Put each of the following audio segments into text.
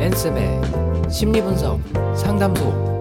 엔쌤의 심리분석 상담소.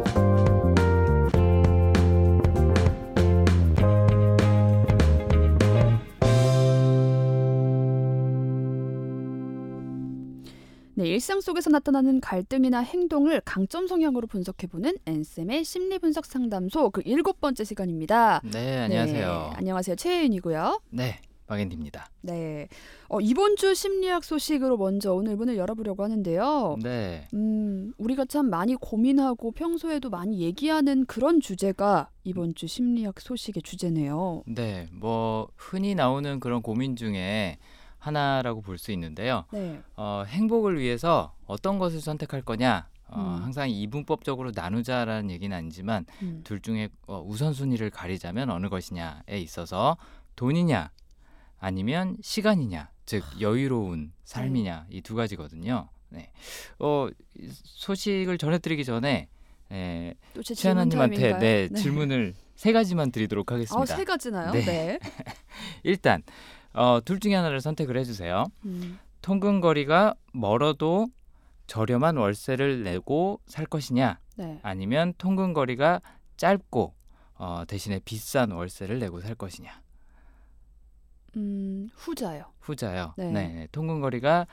네, 일상 속에서 나타나는 갈등이나 행동을 강점 성향으로 분석해보는 엔쌤의 심리분석 상담소 그 일곱 번째 시간입니다. 네, 안녕하세요. 네, 안녕하세요. 최혜인이고요. 네, 박앤디입니다. 네, 어, 이번 주 심리학 소식으로 먼저 오늘 문을 열어보려고 하는데요. 네, 음, 우리가 참 많이 고민하고 평소에도 많이 얘기하는 그런 주제가 이번 주 심리학 소식의 주제네요. 네, 뭐 흔히 나오는 그런 고민 중에 하나라고 볼 수 있는데요. 네, 어, 행복을 위해서 어떤 것을 선택할 거냐. 어, 음. 항상 이분법적으로 나누자라는 얘기는 아니지만 음, 둘 중에 어, 우선순위를 가리자면 어느 것이냐에 있어서 돈이냐 아니면 시간이냐 즉 여유로운 삶이냐 이 두 가지거든요. 네. 어, 이 소식을 전해드리기 전에 에, 또제 질문 최하나님한테 타임인가요? 네, 질문을 세 가지만 드리도록 아, 하겠습니다. 세 가지나요? 네. 네. 일단 어, 둘 중에 하나를 선택을 해주세요. 음, 통근 거리가 멀어도 저렴한 월세를 내고 살 것이냐 네. 아니면 통근 거리가 짧고 어, 대신에 비싼 월세를 내고 살 것이냐 음, 후자요. 후자요. 네. 네. 통근 거리가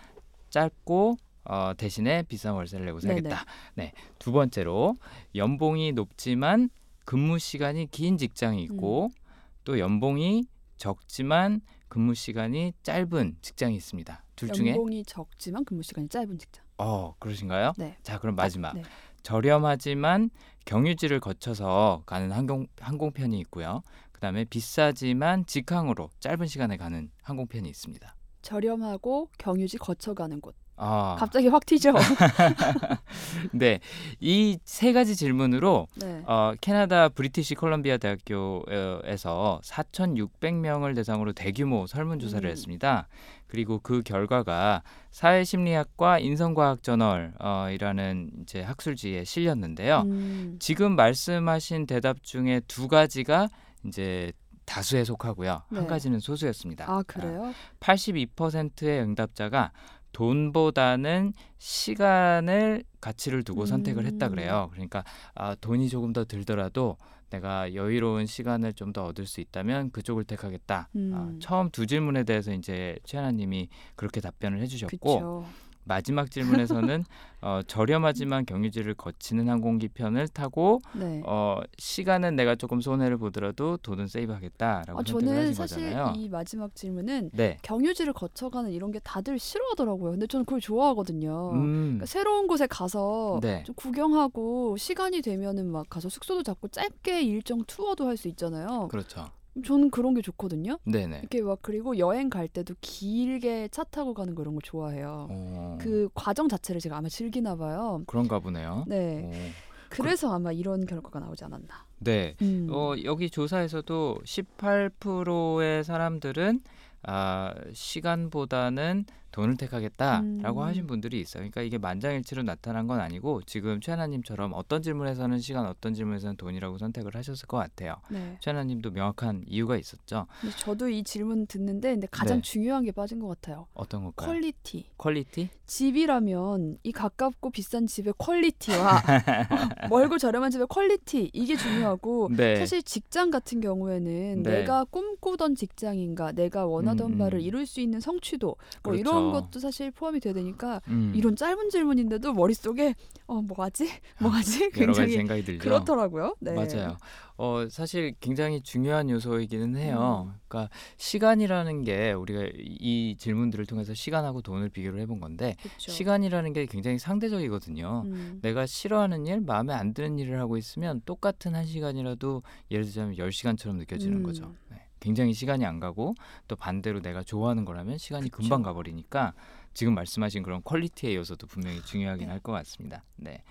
짧고 어, 대신에 비싼 월세를 내고 살겠다. 네. 두 번째로 연봉이 높지만 근무 시간이 긴 직장이 있고 음. 또 연봉이 적지만 근무 시간이 짧은 직장이 있습니다. 둘 중에 연봉이 적지만 근무 시간이 짧은 직장. 어 그러신가요? 네. 자 그럼 마지막 네. 저렴하지만 경유지를 거쳐서 가는 항공 항공편이 있고요. 그다음에 비싸지만 직항으로 짧은 시간에 가는 항공편이 있습니다. 저렴하고 경유지 거쳐가는 곳. 아, 갑자기 확 튀죠. 네, 이 세 가지 질문으로 네. 어, 캐나다 브리티시 콜럼비아 대학교에서 4,600명을 대상으로 대규모 설문조사를 음. 했습니다. 그리고 그 결과가 사회심리학과 인성과학 저널이라는 이제 학술지에 실렸는데요. 음, 지금 말씀하신 대답 중에 두 가지가 이제 다수에 속하고요. 네. 한 가지는 소수였습니다. 아 그래요? 82%의 응답자가 돈보다는 시간을 가치를 두고 선택을 했다 음. 그래요. 그러니까 아, 돈이 조금 더 들더라도 내가 여유로운 시간을 좀 더 얻을 수 있다면 그쪽을 택하겠다. 아, 음. 처음 두 질문에 대해서 이제 최하나님이 그렇게 답변을 해주셨고 그렇죠. 마지막 질문에서는 어, 저렴하지만 경유지를 거치는 항공기 편을 타고 네. 어, 시간은 내가 조금 손해를 보더라도 돈은 세이브하겠다라고 아, 선택을 저는 하신 사실 거잖아요. 이 마지막 질문은 네. 경유지를 거쳐가는 이런 게 다들 싫어하더라고요. 근데 저는 그걸 좋아하거든요. 음. 그러니까 새로운 곳에 가서 네. 좀 구경하고 시간이 되면은 막 가서 숙소도 잡고 짧게 일정 투어도 할 수 있잖아요. 그렇죠. 저는 그런 게 좋거든요. 네네. 이렇게 막 그리고 여행 갈 때도 길게 차 타고 가는 거 이런 거 좋아해요. 어, 그 과정 자체를 제가 아마 즐기나 봐요. 그런가 보네요. 네. 어, 그래서 아마 이런 결과가 나오지 않았나. 네. 음. 어, 여기 조사에서도 18%의 사람들은 아, 시간보다는 돈을 택하겠다라고 음. 하신 분들이 있어요. 그러니까 이게 만장일치로 나타난 건 아니고 지금 최하나님처럼 어떤 질문에서는 시간, 어떤 질문에서는 돈이라고 선택을 하셨을 것 같아요. 네. 최하나님도 명확한 이유가 있었죠. 저도 이 질문 듣는데 근데 가장 네. 중요한 게 빠진 것 같아요. 어떤 걸까요? Quality. Quality? 집이라면 이 가깝고 비싼 집의 quality와 어, 멀고 저렴한 집의 quality 이게 중요하고 네. 사실 직장 같은 경우에는 네. 내가 꿈꾸던 직장인가 내가 원하던 음, 바를 음. 이룰 수 있는 성취도 뭐 그렇죠. 이런 것도 사실 포함이 돼야 되니까 음, 이런 짧은 질문인데도 머릿속에 어 뭐하지 뭐하지 여러 가지 굉장히 생각이 들죠. 그렇더라고요. 네. 맞아요. 어, 사실 굉장히 중요한 요소이기는 해요. 음. 그러니까 시간이라는 게 우리가 이 질문들을 통해서 시간하고 돈을 비교를 해본 건데 그렇죠. 시간이라는 게 굉장히 상대적이거든요. 음, 내가 싫어하는 일, 마음에 안 드는 일을 하고 있으면 똑같은 한 시간이라도 예를 들자면 10시간처럼 느껴지는 음. 거죠. 네. 굉장히 시간이 안 가고 또 반대로 내가 좋아하는 거라면 시간이 그쵸. 금방 가버리니까 지금 말씀하신 그런 퀄리티의 요소도 분명히 중요하긴 네. 할것 같습니다. 네.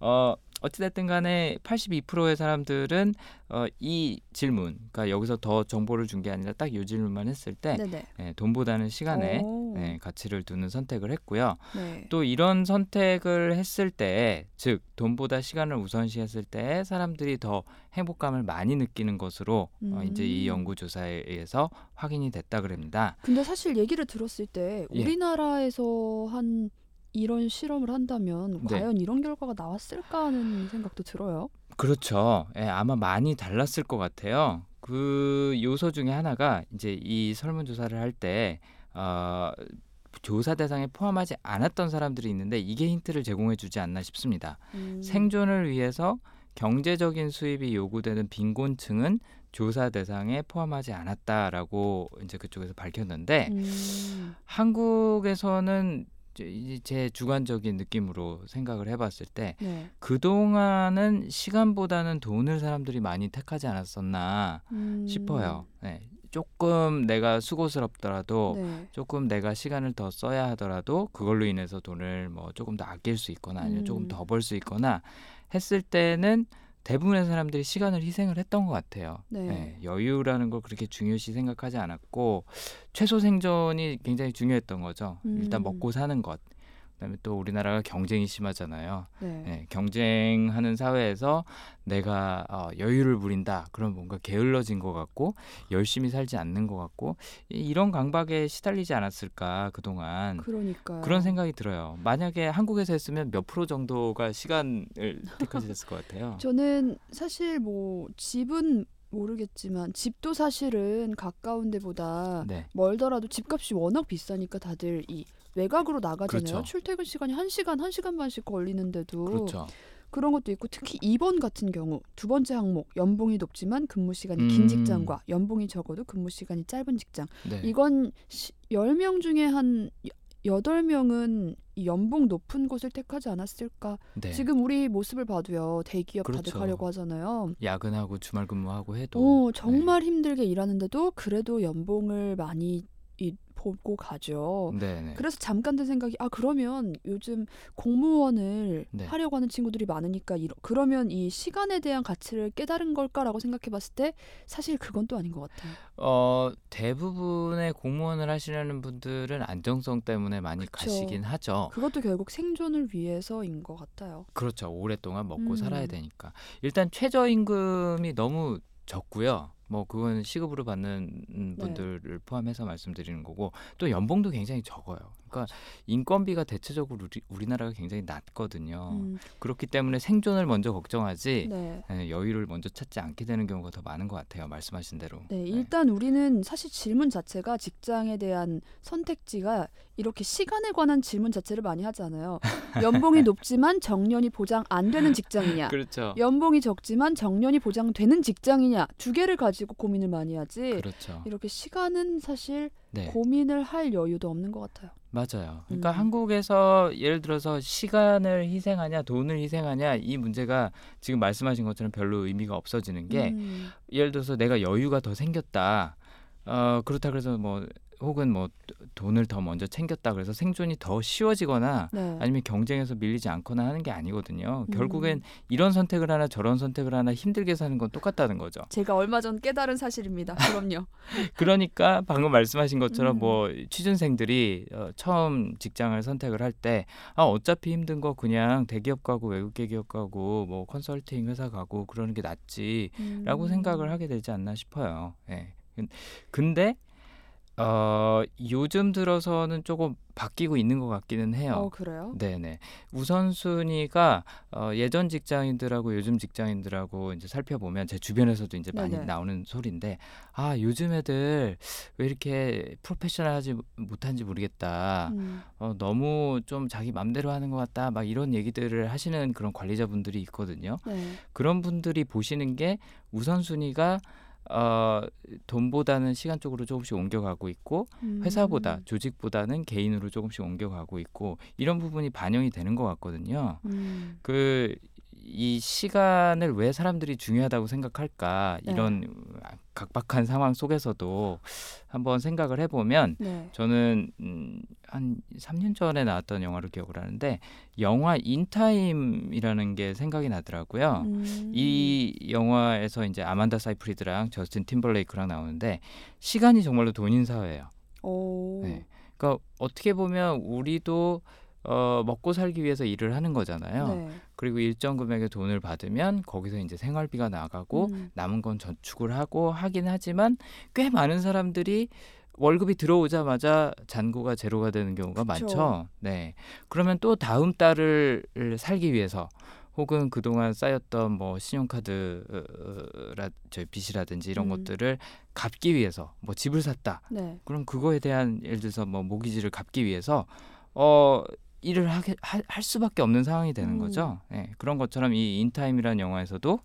어, 어찌됐든 간에 82%의 사람들은 어, 이 질문, 그러니까 여기서 더 정보를 준 게 아니라 딱 이 질문만 했을 때. 예, 돈보다는 시간에. 네, 가치를 두는 선택을 했고요. 네. 또 이런 선택을 했을 때, 즉 돈보다 시간을 우선시했을 때 사람들이 더 행복감을 많이 느끼는 것으로 어, 이제 이 음. 연구 조사에 의해서 확인이 됐다 그럽니다. 근데 사실 얘기를 들었을 때 예. 우리나라에서 한 이런 실험을 한다면 네. 과연 이런 결과가 나왔을까 하는 생각도 들어요. 그렇죠. 예, 아마 많이 달랐을 것 같아요. 그 요소 중에 하나가 이제 이 설문조사를 할때 어, 조사 대상에 포함하지 않았던 사람들이 있는데 이게 힌트를 제공해주지 않나 싶습니다. 음. 생존을 위해서 경제적인 수입이 요구되는 빈곤층은 조사 대상에 포함하지 않았다라고 이제 그쪽에서 밝혔는데 음. 한국에서는 이 제 주관적인 느낌으로 생각을 해봤을 때 네. 그동안은 시간보다는 돈을 사람들이 많이 택하지 않았었나 음. 싶어요. 네. 조금 내가 수고스럽더라도 네. 조금 내가 시간을 더 써야 하더라도 그걸로 인해서 돈을 뭐 조금 더 아낄 수 있거나 아니면 조금 음. 더벌 수 있거나 했을 때는 대부분의 사람들이 시간을 희생을 했던 것 같아요. 네. 네, 여유라는 걸 그렇게 중요시 생각하지 않았고 최소 생존이 굉장히 중요했던 거죠. 일단 음. 먹고 사는 것. 그다음에 또 우리나라가 경쟁이 심하잖아요. 네. 네, 경쟁하는 사회에서 내가 어, 여유를 부린다. 그럼 뭔가 게을러진 것 같고 열심히 살지 않는 것 같고 이- 이런 강박에 시달리지 않았을까 그 동안 그러니까요. 그런 생각이 들어요. 만약에 한국에서 했으면 몇 프로 정도가 시간을 택하셨을 것 같아요. 저는 사실 뭐 집은 모르겠지만 집도 사실은 가까운 데보다 네, 멀더라도 집값이 워낙 비싸니까 다들 이 외곽으로 나가잖아요. 그렇죠. 출퇴근 시간이 한시간한시간 반씩 걸리는데도 그렇죠. 그런 것도 있고 특히 2번 같은 경우 두 번째 항목 연봉이 높지만 근무 시간이 음. 긴 직장과 연봉이 적어도 근무 시간이 짧은 직장. 네, 이건 시, 10명 중에 한 8명은 이 연봉 높은 곳을 택하지 않았을까? 네. 지금 우리 모습을 봐도요. 대기업 다들 그렇죠. 가려고 하잖아요. 야근하고 주말 근무하고 해도 오, 정말 힘들게 일하는데도 그래도 연봉을 많이 이, 보고 가죠. 네, 네. 그래서 잠깐 든 생각이 아 그러면 요즘 공무원을 네. 하려고 하는 친구들이 많으니까 이러, 그러면 이 시간에 대한 가치를 깨달은 걸까라고 생각해봤을 때 사실 그건 또 아닌 것 같아요. 어 대부분의 공무원을 하시려는 분들은 안정성 때문에 많이 그쵸. 가시긴 하죠. 그것도 결국 생존을 위해서인 것 같아요. 그렇죠. 오랫동안 먹고 음. 살아야 되니까. 일단 최저임금이 너무 적고요. 뭐 그건 시급으로 받는 음, 네. 분들을 포함해서 말씀드리는 거고 또 연봉도 굉장히 적어요. 그러니까 인건비가 대체적으로 우리, 우리나라가 굉장히 낮거든요. 음, 그렇기 때문에 생존을 먼저 걱정하지 네. 예, 여유를 먼저 찾지 않게 되는 경우가 더 많은 것 같아요. 말씀하신 대로. 네, 일단 우리는 사실 질문 자체가 직장에 대한 선택지가 이렇게 시간에 관한 질문 자체를 많이 하잖아요. 연봉이 높지만 정년이 보장 안 되는 직장이냐? 그렇죠. 연봉이 적지만 정년이 보장되는 직장이냐? 두 개를 가지고 고민을 많이 하지. 그렇죠. 이렇게 시간은 사실 네. 고민을 할 여유도 없는 것 같아요. 맞아요. 그러니까 음. 한국에서 예를 들어서 시간을 희생하냐, 돈을 희생하냐 이 문제가 지금 말씀하신 것처럼 별로 의미가 없어지는 게 음, 예를 들어서 내가 여유가 더 생겼다. 어 그렇다 그래서 뭐 혹은 뭐 돈을 더 먼저 챙겼다 그래서 생존이 더 쉬워지거나 네. 아니면 경쟁에서 밀리지 않거나 하는 게 아니거든요. 음. 결국엔 이런 선택을 하나 저런 선택을 하나 힘들게 사는 건 똑같다는 거죠. 제가 얼마 전 깨달은 사실입니다. 그럼요. 그러니까 방금 말씀하신 것처럼 음. 뭐 취준생들이 어, 처음 직장을 선택을 할 때 아, 어차피 힘든 거 그냥 대기업 가고 외국계 기업 가고 뭐 컨설팅 회사 가고 그러는 게 낫지라고 음. 생각을 하게 되지 않나 싶어요. 예. 근- 근데 어, 요즘 들어서는 조금 바뀌고 있는 것 같기는 해요. 어 그래요? 네네. 우선순위가 어, 예전 직장인들하고 요즘 직장인들하고 이제 살펴보면 제 주변에서도 이제 많이 네네. 나오는 소리인데 아 요즘 애들 왜 이렇게 프로페셔널하지 못한지 모르겠다. 음, 어, 너무 좀 자기 맘대로 하는 것 같다. 막 이런 얘기들을 하시는 그런 관리자분들이 있거든요. 네. 그런 분들이 보시는 게 우선순위가 어, 돈보다는 시간 쪽으로 조금씩 옮겨가고 있고 회사보다 음, 조직보다는 개인으로 조금씩 옮겨가고 있고 이런 부분이 반영이 되는 것 같거든요. 음, 그이 시간을 왜 사람들이 중요하다고 생각할까 네. 이런 각박한 상황 속에서도 한번 생각을 해보면 네. 저는 음, 한 3년 전에 나왔던 영화를 기억을 하는데 영화 인타임이라는 게 생각이 나더라고요. 음, 이 영화에서 이제 아만다 사이프리드랑 저스틴 팀벌레이크랑 나오는데 시간이 정말로 돈인 사회예요. 오, 네. 그러니까 어떻게 보면 우리도 어, 먹고 살기 위해서 일을 하는 거잖아요. 네. 그리고 일정 금액의 돈을 받으면 거기서 이제 생활비가 나가고 음. 남은 건 저축을 하고 하긴 하지만 꽤 많은 사람들이 월급이 들어오자마자 잔고가 제로가 되는 경우가 그쵸. 많죠. 네. 그러면 또 다음 달을 살기 위해서 혹은 그동안 쌓였던 뭐 신용카드라 저 빚이라든지 이런 음. 것들을 갚기 위해서 뭐 집을 샀다. 네. 그럼 그거에 대한 예를 들어서 뭐 모기지를 갚기 위해서 어 일을 하게 할, 할 수밖에 없는 상황이 되는 음. 거죠. 예, 그런 것처럼 이 인타임이라는 영화에서도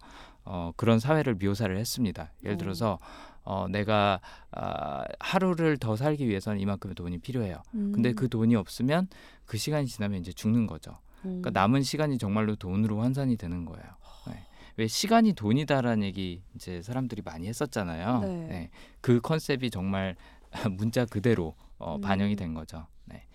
어, 그런 사회를 묘사를 했습니다. 예를 어. 들어서 어, 내가 아, 하루를 더 살기 위해서는 이만큼의 돈이 필요해요. 근데 음. 그 돈이 없으면 그 시간이 지나면 이제 죽는 거죠. 그러니까 음. 남은 시간이 정말로 돈으로 환산이 되는 거예요. 네. 왜 시간이 돈이다라는 얘기 이제 사람들이 많이 했었잖아요. 네. 그 컨셉이 정말 문자 그대로 어, 음. 반영이 된 거죠. 네.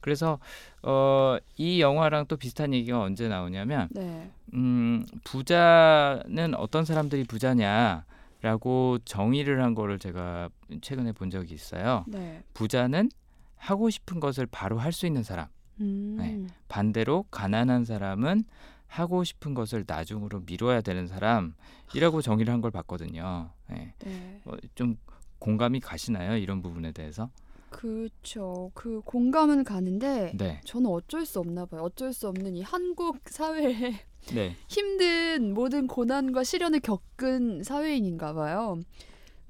그래서 어, 이 영화랑 또 비슷한 얘기가 언제 나오냐면 네. 음, 부자는 어떤 사람들이 부자냐라고 정의를 한 거를 제가 최근에 본 적이 있어요. 네. 부자는 하고 싶은 것을 바로 할 수 있는 사람. 음. 네. 반대로 가난한 사람은 하고 싶은 것을 나중으로 미뤄야 되는 사람이라고 정의를 한 걸 봤거든요. 네. 네. 어, 좀 공감이 가시나요? 이런 부분에 대해서? 그렇죠. 그 공감은 가는데 네. 저는 어쩔 수 없나 봐요. 어쩔 수 없는 이 한국 사회에 네. 힘든 모든 고난과 시련을 겪은 사회인인가 봐요.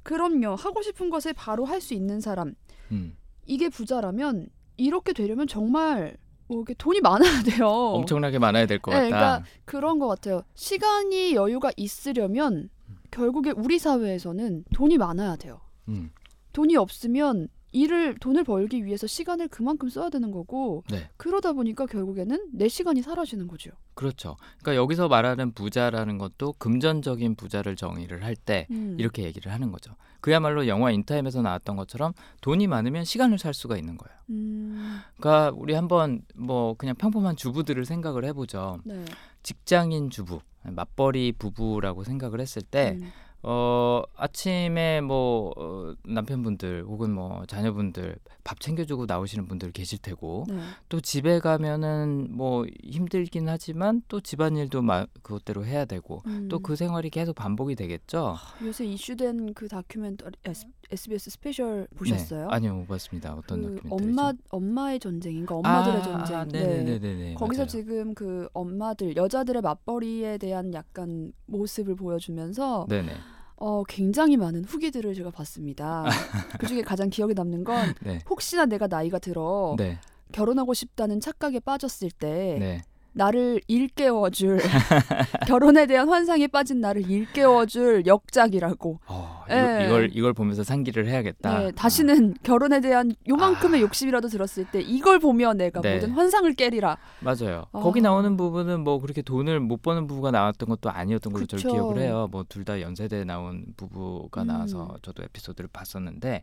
그럼요. 하고 싶은 것을 바로 할 수 있는 사람. 음. 이게 부자라면 이렇게 되려면 정말 뭐 이렇게 돈이 많아야 돼요. 엄청나게 많아야 될것 네, 같다. 그러니까 그런 것 같아요. 시간이 여유가 있으려면 결국에 우리 사회에서는 돈이 많아야 돼요. 음. 돈이 없으면 일을 돈을 벌기 위해서 시간을 그만큼 써야 되는 거고 네. 그러다 보니까 결국에는 내 시간이 사라지는 거죠. 그렇죠. 그러니까 여기서 말하는 부자라는 것도 금전적인 부자를 정의를 할때 음. 이렇게 얘기를 하는 거죠. 그야말로 영화 인타임에서 나왔던 것처럼 돈이 많으면 시간을 살 수가 있는 거예요. 음, 그러니까 우리 한번 뭐 그냥 평범한 주부들을 생각을 해보죠. 네. 직장인 주부, 맞벌이 부부라고 생각을 했을 때 음, 어, 아침에 뭐 어, 남편분들 혹은 뭐 자녀분들 밥 챙겨주고 나오시는 분들 계실 테고 네. 또 집에 가면은 뭐 힘들긴 하지만 또 집안일도 마, 그것대로 해야 되고 음. 또그 생활이 계속 반복이 되겠죠. 요새 이슈된 그 다큐멘터리 SBS 스페셜 보셨어요? 네. 아니요, 못 봤습니다. 어떤 그 다큐멘터리죠? 엄마 엄마의 전쟁인가 엄마들의 아, 전쟁. 아, 네네네네. 거기서 맞아요. 지금 그 엄마들 여자들의 맞벌이에 대한 약간 모습을 보여주면서 네네. 어 굉장히 많은 후기들을 제가 봤습니다. 그중에 가장 기억에 남는 건 네. 혹시나 내가 나이가 들어 네. 결혼하고 싶다는 착각에 빠졌을 때 네. 나를 일깨워줄 결혼에 대한 환상에 빠진 나를 일깨워줄 역작이라고. 어, 예. 이걸, 이걸 보면서 상기를 해야겠다. 네, 다시는 결혼에 대한 요만큼의 욕심이라도 들었을 때 이걸 보며 내가 아. 네. 모든 환상을 깨리라. 아, 맞아요. 아. 거기 나오는 부분은 뭐 그렇게 돈을 못 버는 부부가 나왔던 것도 아니었던 걸로 그쵸. 저를 기억을 해요. 뭐 둘 다 연세대에 나온 부부가 음. 나와서 저도 에피소드를 봤었는데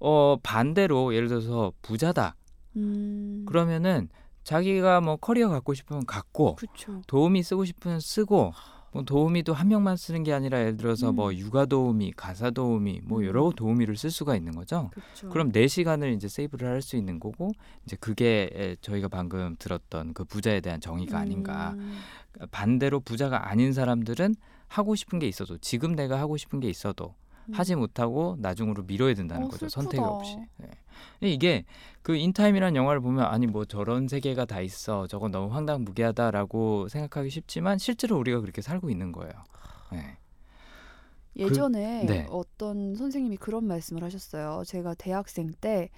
어 반대로 예를 들어서 부자다. 음, 그러면은 자기가 뭐 커리어 갖고 싶으면 갖고 그렇죠. 도우미 쓰고 싶으면 쓰고 뭐 도우미도 한 명만 쓰는 게 아니라 예를 들어서 뭐 음. 육아 도우미, 가사 도우미 뭐 음. 여러 도우미를 쓸 수가 있는 거죠. 그렇죠. 그럼 내 시간을 이제 세이브를 할 수 있는 거고 이제 그게 에, 저희가 방금 들었던 그 부자에 대한 정의가 아닌가. 음, 반대로 부자가 아닌 사람들은 하고 싶은 게 있어도 지금 내가 하고 싶은 게 있어도 음. 하지 못하고 나중으로 미뤄야 된다는 어, 거죠. 선택이 없이. 네. 이게 그 인타임이라는 영화를 보면 아니 뭐 저런 세계가 다 있어. 저건 너무 황당무계하다라고 생각하기 쉽지만 실제로 우리가 그렇게 살고 있는 거예요. 네. 예전에 네. 어떤 선생님이 그런 말씀을 하셨어요. 제가 대학생 때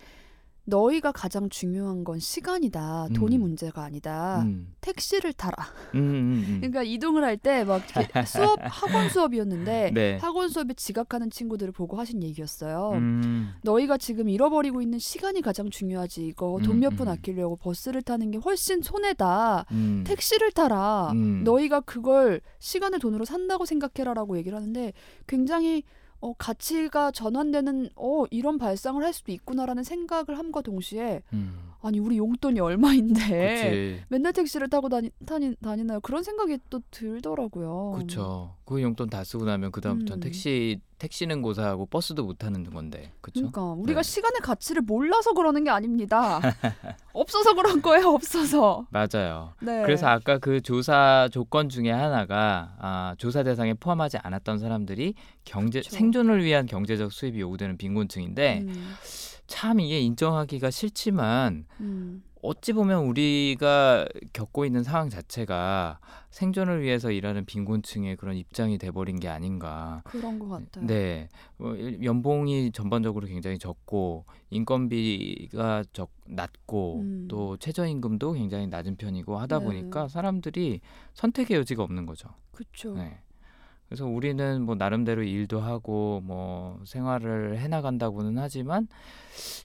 너희가 가장 중요한 건 시간이다. 돈이 음. 문제가 아니다. 음. 택시를 타라. 음, 음, 음. 그러니까 이동을 할 때 막 수업 학원 수업이었는데 네. 학원 수업에 지각하는 친구들을 보고 하신 얘기였어요. 음. 너희가 지금 잃어버리고 있는 시간이 가장 중요하지. 이거 돈 음, 몇푼 음. 아끼려고 버스를 타는 게 훨씬 손해다. 음. 택시를 타라. 음. 너희가 그걸 시간을 돈으로 산다고 생각해라라고 얘기를 하는데 굉장히 어, 가치가 전환되는 어, 이런 발상을 할 수도 있구나라는 생각을 함과 동시에 음. 아니 우리 용돈이 얼마인데 그치. 맨날 택시를 타고 다니, 다니, 다니나요? 그런 생각이 또 들더라고요. 그쵸. 그 용돈 다 쓰고 나면 그 다음부터는 음. 택시 택시는 고사하고 버스도 못 타는 건데. 그쵸? 그러니까 우리가 네. 시간의 가치를 몰라서 그러는 게 아닙니다. 없어서 그런 거예요. 없어서. 맞아요. 네. 그래서 아까 그 조사 조건 중에 하나가 아, 조사 대상에 포함하지 않았던 사람들이 경제 그쵸. 생존을 위한 경제적 수입이 요구되는 빈곤층인데 음, 참 이게 인정하기가 싫지만 음, 어찌 보면 우리가 겪고 있는 상황 자체가 생존을 위해서 일하는 빈곤층의 그런 입장이 돼버린 게 아닌가. 그런 것 같아요. 네, 어, 일- 연봉이 전반적으로 굉장히 적고 인건비가 적 낮고 음. 또 최저임금도 굉장히 낮은 편이고 하다 네. 보니까 사람들이 선택의 여지가 없는 거죠. 그렇죠. 네. 그래서 우리는 뭐 나름대로 일도 하고 뭐 생활을 해나간다고는 하지만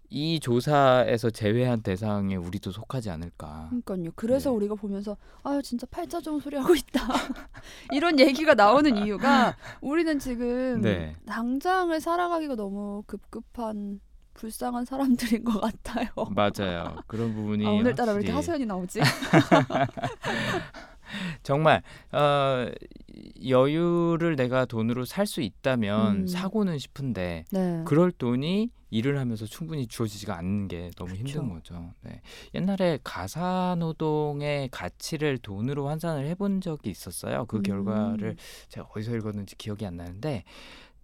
이 조사에서 제외한 대상에 우리도 속하지 않을까. 그러니까요. 그래서 네. 우리가 보면서 아 진짜 팔자 좋은 소리 하고 있다 이런 얘기가 나오는 이유가 우리는 지금 네. 당장을 살아가기가 너무 급급한 불쌍한 사람들인 것 같아요. 맞아요. 그런 부분이 아, 오늘따라 왜 이렇게 확실히 하소연이 나오지? 정말 어, 여유를 내가 돈으로 살 수 있다면 음. 사고는 싶은데 네. 그럴 돈이 일을 하면서 충분히 주어지지가 않는 게 너무 힘든 그쵸. 거죠. 네. 옛날에 가사 노동의 가치를 돈으로 환산을 해본 적이 있었어요. 그 음. 결과를 제가 어디서 읽었는지 기억이 안 나는데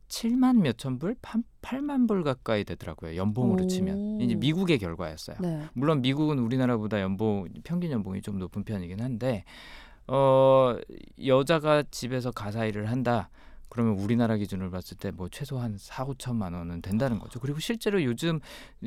7만 몇천 불, 8만 불 가까이 되더라고요. 연봉으로 오. 치면 이제 미국의 결과였어요. 네. 물론 미국은 우리나라보다 연봉 평균 연봉이 좀 높은 편이긴 한데 어 여자가 집에서 가사 일을 한다. 그러면 우리나라 기준으로 봤을 때 뭐 최소한 4, 5천만 원은 된다는 거죠. 그리고 실제로 요즘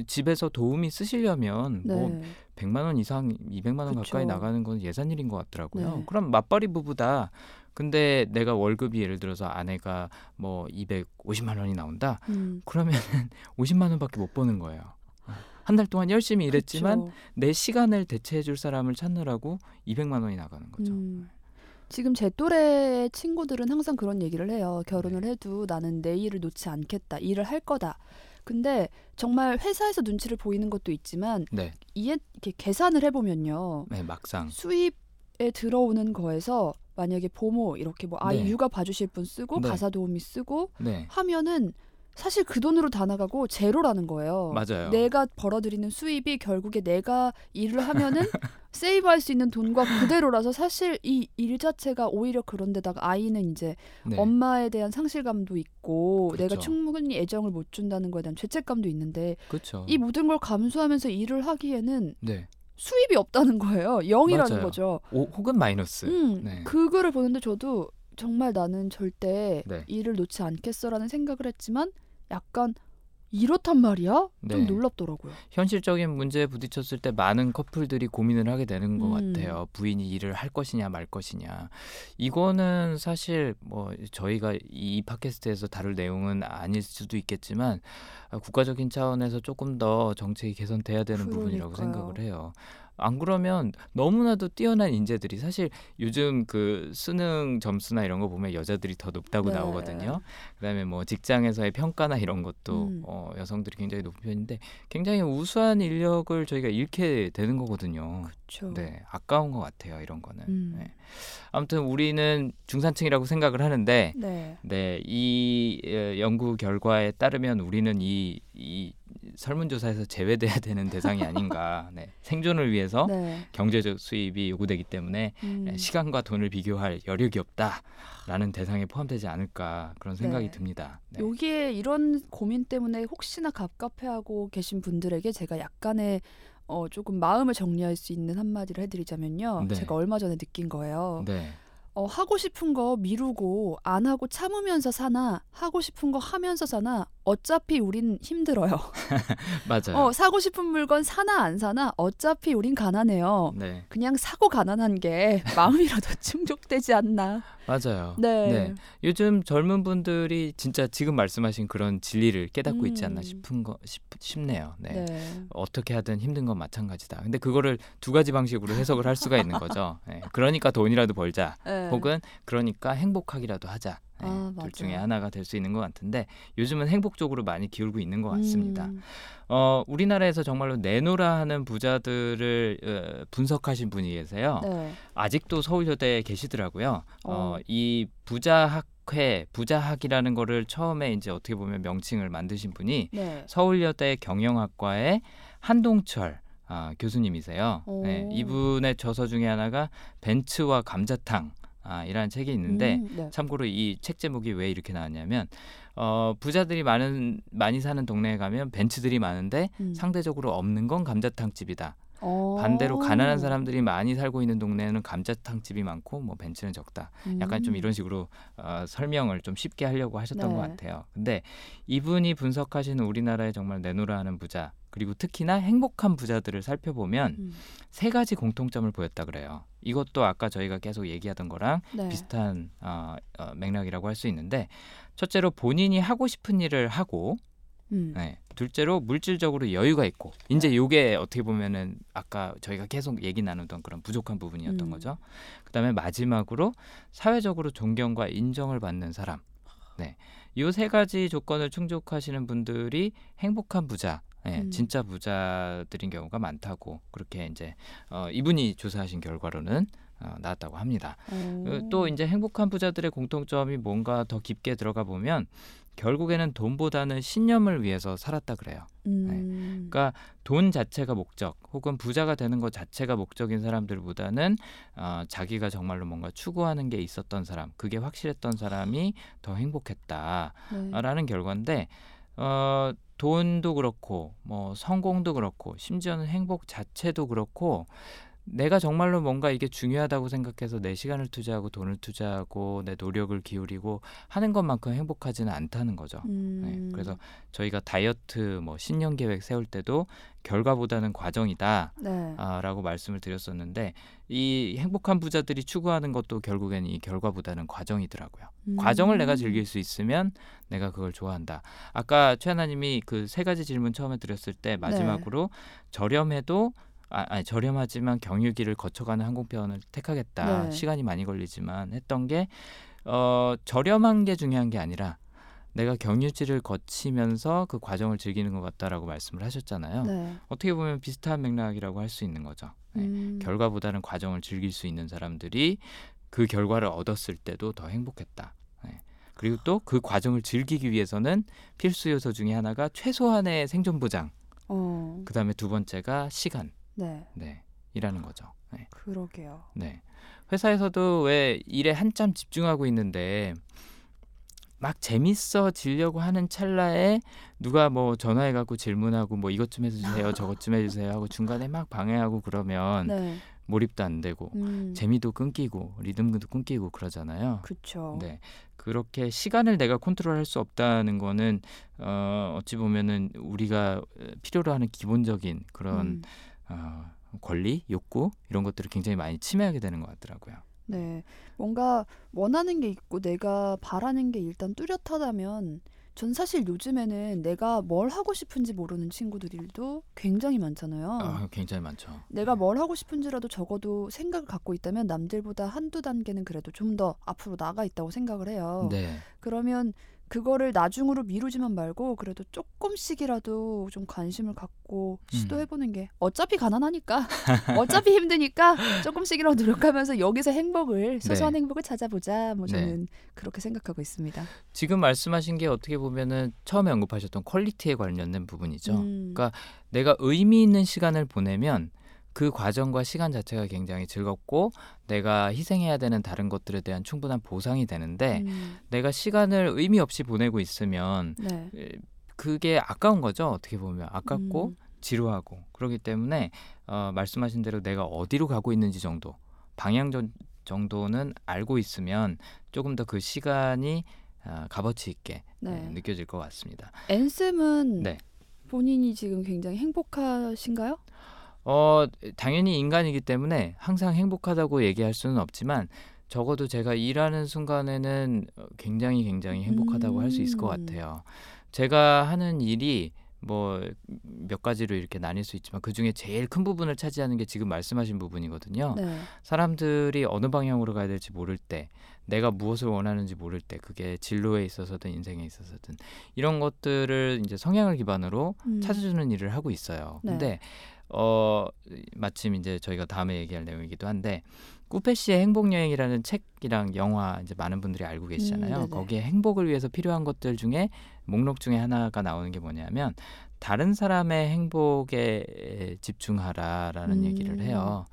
집에서 도우미 쓰시려면 네. 뭐 100만 원 이상, 200만 원 그쵸. 가까이 나가는 건 예산일인 것 같더라고요. 네. 그럼 맞벌이 부부다. 근데 내가 월급이 예를 들어서 아내가 뭐 250만 원이 나온다. 음. 그러면 50만 원밖에 못 버는 거예요. 한 달 동안 열심히 일했지만 그쵸. 내 시간을 대체해 줄 사람을 찾느라고 200만 원이 나가는 거죠. 음. 지금 제 또래 친구들은 항상 그런 얘기를 해요. 결혼을 해도 나는 내 일을 놓지 않겠다. 일을 할 거다. 근데 정말 회사에서 눈치를 보이는 것도 있지만 네, 이게 이렇게 계산을 해보면요. 네 막상 수입에 들어오는 거에서 만약에 보모 이렇게 뭐 아이 네. 육아 봐주실 분 쓰고 네. 가사 도우미 쓰고 네 하면은 사실 그 돈으로 다 나가고 제로라는 거예요. 맞아요. 내가 벌어들이는 수입이 결국에 내가 일을 하면은 세이브할 수 있는 돈과 그대로라서 사실 이 일 자체가 오히려 그런데다가 아이는 이제 네. 엄마에 대한 상실감도 있고 그렇죠. 내가 충분히 애정을 못 준다는 거에 대한 죄책감도 있는데 그렇죠. 이 모든 걸 감수하면서 일을 하기에는 네, 수입이 없다는 거예요. 0이라는 맞아요. 거죠. 오, 혹은 마이너스. 음, 네. 그거를 보는데 저도 정말 나는 절대 네. 일을 놓지 않겠어라는 생각을 했지만 약간 이렇단 말이야? 좀 네. 놀랍더라고요. 현실적인 문제에 부딪혔을 때 많은 커플들이 고민을 하게 되는 것 음. 같아요. 부인이 일을 할 것이냐 말 것이냐. 이거는 사실 뭐 저희가 이 팟캐스트에서 다룰 내용은 아닐 수도 있겠지만 아, 국가적인 차원에서 조금 더 정책이 개선돼야 되는 부분이라고 그러니까요. 생각을 해요. 안 그러면 너무나도 뛰어난 인재들이 사실 요즘 그 수능 점수나 이런 거 보면 여자들이 더 높다고 네. 나오거든요. 그다음에 뭐 직장에서의 평가나 이런 것도 음. 어, 여성들이 굉장히 높은 편인데 굉장히 우수한 인력을 저희가 잃게 되는 거거든요. 그렇죠. 네, 아까운 것 같아요. 이런 거는. 음. 네. 아무튼 우리는 중산층이라고 생각을 하는데, 네. 네, 이 에, 연구 결과에 따르면 우리는 이, 이 설문조사에서 제외돼야 되는 대상이 아닌가. 네, 생존을 위해서 네. 경제적 수입이 요구되기 때문에 음. 네, 시간과 돈을 비교할 여력이 없다라는 대상에 포함되지 않을까 그런 생각이 네. 듭니다. 네. 여기에 이런 고민 때문에 혹시나 갑갑해하고 계신 분들에게 제가 약간의 어, 조금 마음을 정리할 수 있는 한마디를 해드리자면요. 네. 제가 얼마 전에 느낀 거예요. 네, 어, 하고 싶은 거 미루고 안 하고 참으면서 사나 하고 싶은 거 하면서 사나 어차피 우린 힘들어요. 맞아요. 어, 사고 싶은 물건 사나 안 사나 어차피 우린 가난해요. 네, 그냥 사고 가난한 게 마음이라도 충족되지 않나. 맞아요. 네. 네. 요즘 젊은 분들이 진짜 지금 말씀하신 그런 진리를 깨닫고 있지 않나 음. 싶은 거 싶, 싶네요. 네. 네. 어떻게 하든 힘든 건 마찬가지다. 근데 그거를 두 가지 방식으로 해석을 할 수가 있는 거죠. 네. 그러니까 돈이라도 벌자. 네. 네. 혹은 그러니까 행복하기라도 하자. 네, 아, 둘. 중에 하나가 될 수 있는 것 같은데 요즘은 행복 쪽으로 많이 기울고 있는 것 같습니다. 음, 어, 우리나라에서 정말로 내노라 하는 부자들을 어, 분석하신 분이 계세요. 네. 아직도 서울여대에 계시더라고요. 어, 어. 이 부자학 회, 부자학이라는 거를 처음에 이제 어떻게 보면 명칭을 만드신 분이 네. 서울여대 경영학과의 한동철 아, 교수님이세요. 네, 오. 이분의 저서 중에 하나가 벤츠와 감자탕 아, 이라는 책이 있는데 음, 네. 참고로 이 책 제목이 왜 이렇게 나왔냐면 어, 부자들이 많은 많이 사는 동네에 가면 벤츠들이 많은데 음. 상대적으로 없는 건 감자탕 집이다. 어. 반대로 가난한 사람들이 많이 살고 있는 동네에는 감자탕 집이 많고 뭐 벤츠는 적다. 약간 좀 음. 이런 식으로 어, 설명을 좀 쉽게 하려고 하셨던 네. 것 같아요. 근데 이분이 분석하시는 우리나라의 정말 내노라 하는 부자 그리고 특히나 행복한 부자들을 살펴보면 음. 세 가지 공통점을 보였다 그래요. 이것도 아까 저희가 계속 얘기하던 거랑 네. 비슷한 어, 어, 맥락이라고 할 수 있는데 첫째로 본인이 하고 싶은 일을 하고 음. 네. 둘째로 물질적으로 여유가 있고 이제 요게 어떻게 보면은 아까 저희가 계속 얘기 나누던 그런 부족한 부분이었던 음. 거죠. 그다음에 마지막으로 사회적으로 존경과 인정을 받는 사람. 네. 요 세 가지 조건을 충족하시는 분들이 행복한 부자 네, 음. 진짜 부자들인 경우가 많다고 그렇게 이제 어, 이분이 조사하신 결과로는 어, 나왔다고 합니다. 어. 어, 또 이제 행복한 부자들의 공통점이 뭔가 더 깊게 들어가 보면 결국에는 돈보다는 신념을 위해서 살았다 그래요. 음. 그러니까 돈 자체가 목적 혹은 부자가 되는 것 자체가 목적인 사람들보다는 어, 자기가 정말로 뭔가 추구하는 게 있었던 사람, 그게 확실했던 사람이 더 행복했다라는 네. 결과인데 어, 돈도 그렇고 뭐 성공도 그렇고 심지어는 행복 자체도 그렇고 내가 정말로 뭔가 이게 중요하다고 생각해서 내 시간을 투자하고 돈을 투자하고 내 노력을 기울이고 하는 것만큼 행복하지는 않다는 거죠. 음. 네, 그래서 저희가 다이어트 뭐 신년 계획 세울 때도 결과보다는 과정이다. 네. 아, 라고 말씀을 드렸었는데 이 행복한 부자들이 추구하는 것도 결국엔 이 결과보다는 과정이더라고요. 과정을 내가 음. 즐길 수 있으면 내가 그걸 좋아한다. 아까 최하나님이 그 세 가지 질문 처음에 드렸을 때 마지막으로 저렴해도 아, 아니 저렴하지만 경유기를 거쳐가는 항공편을 택하겠다. 네. 시간이 많이 걸리지만 했던 게 어, 저렴한 게 중요한 게 아니라 내가 경유지를 거치면서 그 과정을 즐기는 것 같다라고 말씀을 하셨잖아요. 네. 어떻게 보면 비슷한 맥락이라고 할 수 있는 거죠. 네. 음. 결과보다는 과정을 즐길 수 있는 사람들이 그 결과를 얻었을 때도 더 행복했다. 네. 그리고 또 그 과정을 즐기기 위해서는 필수 요소 중에 하나가 최소한의 생존 보장. 어. 그 다음에 두 번째가 시간. 네. 네. 이라는 거죠. 네. 그러게요. 네. 회사에서도 왜 일에 한참 집중하고 있는데 막 재밌어지려고 하는 찰나에 누가 뭐 전화해 갖고 질문하고 뭐 이것 좀 해주세요, 저것 좀 해주세요 하고 중간에 막 방해하고 그러면 네. 몰입도 안 되고 음. 재미도 끊기고 리듬도 끊기고 그러잖아요. 그렇죠. 네. 그렇게 시간을 내가 컨트롤할 수 없다는 거는 어 어찌 보면은 우리가 필요로 하는 기본적인 그런 음. 어 권리, 욕구 이런 것들을 굉장히 많이 침해하게 되는 것 같더라고요. 네. 뭔가 원하는 게 있고 내가 바라는 게 일단 뚜렷하다면 전 사실 요즘에는 내가 뭘 하고 싶은지 모르는 친구들도 굉장히 많잖아요. 아, 굉장히 많죠. 내가 뭘 하고 싶은지라도 적어도 생각을 갖고 있다면 남들보다 한두 단계는 그래도 좀 더 앞으로 나가 있다고 생각을 해요. 네. 그러면 그거를 나중으로 미루지만 말고 그래도 조금씩이라도 좀 관심을 갖고 음. 시도해보는 게 어차피 가난하니까 어차피 힘드니까 조금씩이라도 노력하면서 여기서 행복을 소소한 행복을 찾아보자 뭐 네. 저는 그렇게 생각하고 있습니다. 지금 말씀하신 게 어떻게 보면은 처음에 언급하셨던 퀄리티에 관련된 부분이죠. 음, 그러니까 내가 의미 있는 시간을 보내면 그 과정과 시간 자체가 굉장히 즐겁고 내가 희생해야 되는 다른 것들에 대한 충분한 보상이 되는데 음, 내가 시간을 의미 없이 보내고 있으면 네. 에, 그게 아까운 거죠. 어떻게 보면 아깝고 음, 지루하고 그렇기 때문에 어, 말씀하신 대로 내가 어디로 가고 있는지 정도 방향 전- 정도는 알고 있으면 조금 더 그 시간이 아, 값어치 있게 네. 네, 느껴질 것 같습니다. 앤쌤은 네. 본인이 지금 굉장히 행복하신가요? 어, 당연히 인간이기 때문에 항상 행복하다고 얘기할 수는 없지만 적어도 제가 일하는 순간에는 어, 굉장히 굉장히 행복하다고 할수 있을 것 음. 같아요. 제가 하는 일이 뭐 몇 가지로 이렇게 나뉠 수 있지만 그 중에 제일 큰 부분을 차지하는 게 지금 말씀하신 부분이거든요. 네. 사람들이 어느 방향으로 가야 될지 모를 때, 내가 무엇을 원하는지 모를 때, 그게 진로에 있어서든 인생에 있어서든 이런 것들을 이제 성향을 기반으로 음. 찾아주는 일을 하고 있어요. 네. 근데 어 마침 이제 저희가 다음에 얘기할 내용이기도 한데 꾸페 씨의 행복 여행이라는 책이랑 영화 이제 많은 분들이 알고 계시잖아요. 음. 거기에 행복을 위해서 필요한 것들 중에 목록 중에 하나가 나오는 게 뭐냐면 다른 사람의 행복에 집중하라라는 음. 얘기를 해요.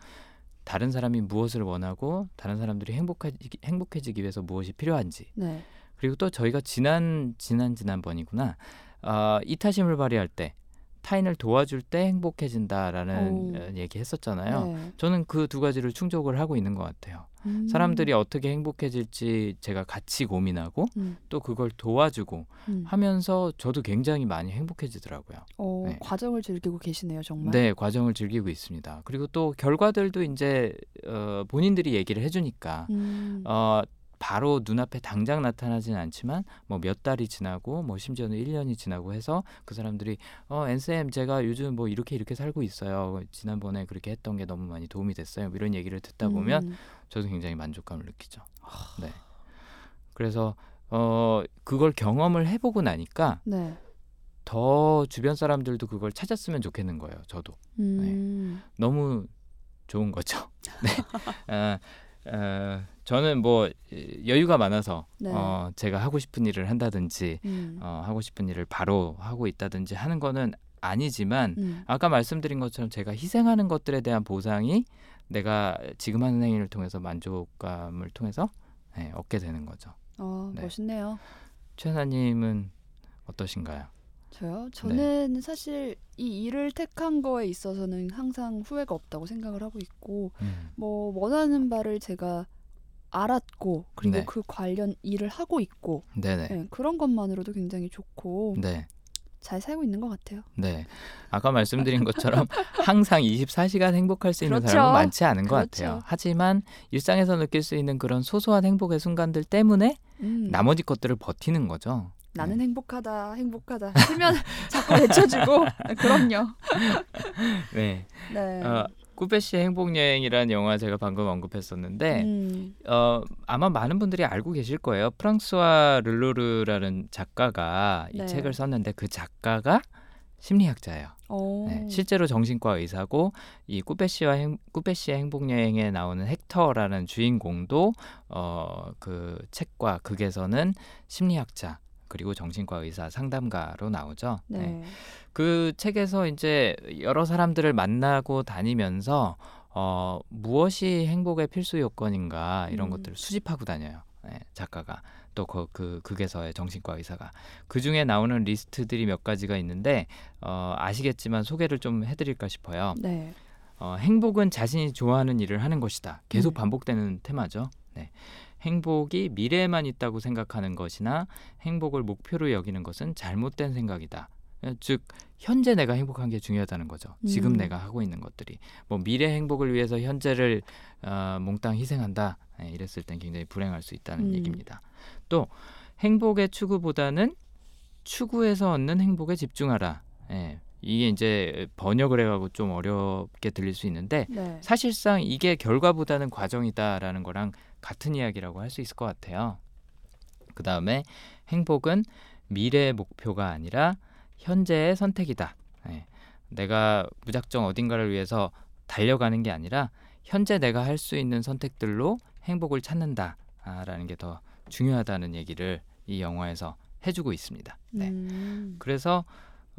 다른 사람이 무엇을 원하고 다른 사람들이 행복해지기, 행복해지기 위해서 무엇이 필요한지 네. 그리고 또 저희가 지난 지난 지난번이구나 어, 이타심을 발휘할 때 타인을 도와줄 때 행복해진다라는 오. 어, 얘기 했었잖아요. 네. 저는 그 두 가지를 충족을 하고 있는 것 같아요. 음. 사람들이 어떻게 행복해질지 제가 같이 고민하고 음. 또 그걸 도와주고 음. 하면서 저도 굉장히 많이 행복해지더라고요. 어, 네. 과정을 즐기고 계시네요, 정말. 네, 과정을 즐기고 있습니다. 그리고 또 결과들도 이제 어, 본인들이 얘기를 해주니까 음. 어, 바로 눈앞에 당장 나타나진 않지만 뭐 몇 달이 지나고 뭐 심지어는 1년이 지나고 해서 그 사람들이 어 엔쌤 제가 요즘 뭐 이렇게 이렇게 살고 있어요. 지난번에 그렇게 했던 게 너무 많이 도움이 됐어요. 뭐 이런 얘기를 듣다 보면 음. 저도 굉장히 만족감을 느끼죠. 네. 그래서 어 그걸 경험을 해 보고 나니까 네. 더 주변 사람들도 그걸 찾았으면 좋겠는 거예요. 저도 음. 너무 좋은 거죠. 네. 어, 어, 저는 뭐 여유가 많아서 네. 어, 제가 하고 싶은 일을 한다든지 음. 어, 하고 싶은 일을 바로 하고 있다든지 하는 거는 아니지만 음. 아까 말씀드린 것처럼 제가 희생하는 것들에 대한 보상이 내가 지금 하는 행위를 통해서 만족감을 통해서 네, 얻게 되는 거죠. 어, 네. 멋있네요. 최하님은 어떠신가요? 저요? 저는 사실 이 일을 택한 거에 있어서는 항상 후회가 없다고 생각을 하고 있고 음, 뭐 원하는 바를 제가 알았고 그리고 네. 그 관련 일을 하고 있고. 네, 그런 것만으로도 굉장히 좋고 네. 잘 살고 있는 것 같아요. 네. 아까 말씀드린 것처럼 항상 24시간 행복할 수 있는 그렇죠. 사람은 많지 않은 것 그렇죠. 같아요. 하지만 일상에서 느낄 수 있는 그런 소소한 행복의 순간들 때문에 음, 나머지 것들을 버티는 거죠. 나는 행복하다, 행복하다 하면 자꾸 외쳐주고 그럼요. 네. 네. 어, 꾸베 씨의 행복 여행이라는 영화 제가 방금 언급했었는데 음, 어, 아마 많은 분들이 알고 계실 거예요. 프랑스와 르로르라는 작가가 이 네. 책을 썼는데 그 작가가 심리학자예요. 어, 네, 실제로 정신과 의사고 이 꾸베 씨와 행, 꾸베 씨의 행복 여행에 나오는 헥터라는 주인공도 어, 그 책과 극에서는 심리학자 그리고 정신과 의사 상담가로 나오죠. 네. 네. 그 책에서 이제 여러 사람들을 만나고 다니면서 어, 무엇이 행복의 필수 요건인가 이런 음. 것들을 수집하고 다녀요. 네, 작가가 또그 그 극에서의 정신과 의사가 그 중에 나오는 리스트들이 몇 가지가 있는데 어, 아시겠지만 소개를 좀 해드릴까 싶어요. 네. 어, 행복은 자신이 좋아하는 일을 하는 것이다. 계속 음. 반복되는 테마죠. 네. 행복이 미래에만 있다고 생각하는 것이나 행복을 목표로 여기는 것은 잘못된 생각이다. 즉 현재 내가 행복한 게 중요하다는 거죠. 지금 음. 내가 하고 있는 것들이 뭐 미래 행복을 위해서 현재를 어, 몽땅 희생한다. 네, 이랬을 땐 굉장히 불행할 수 있다는 음. 얘기입니다. 또 행복의 추구보다는 추구해서 얻는 행복에 집중하라. 예, 이게 이제 번역을 해가고 좀 어렵게 들릴 수 있는데 네. 사실상 이게 결과보다는 과정이다라는 거랑 같은 이야기라고 할 수 있을 것 같아요. 그 다음에 행복은 미래의 목표가 아니라 현재의 선택이다. 예, 내가 무작정 어딘가를 위해서 달려가는 게 아니라 현재 내가 할 수 있는 선택들로 행복을 찾는다라는 게 더 중요하다는 얘기를 이 영화에서 해주고 있습니다. 네. 음, 그래서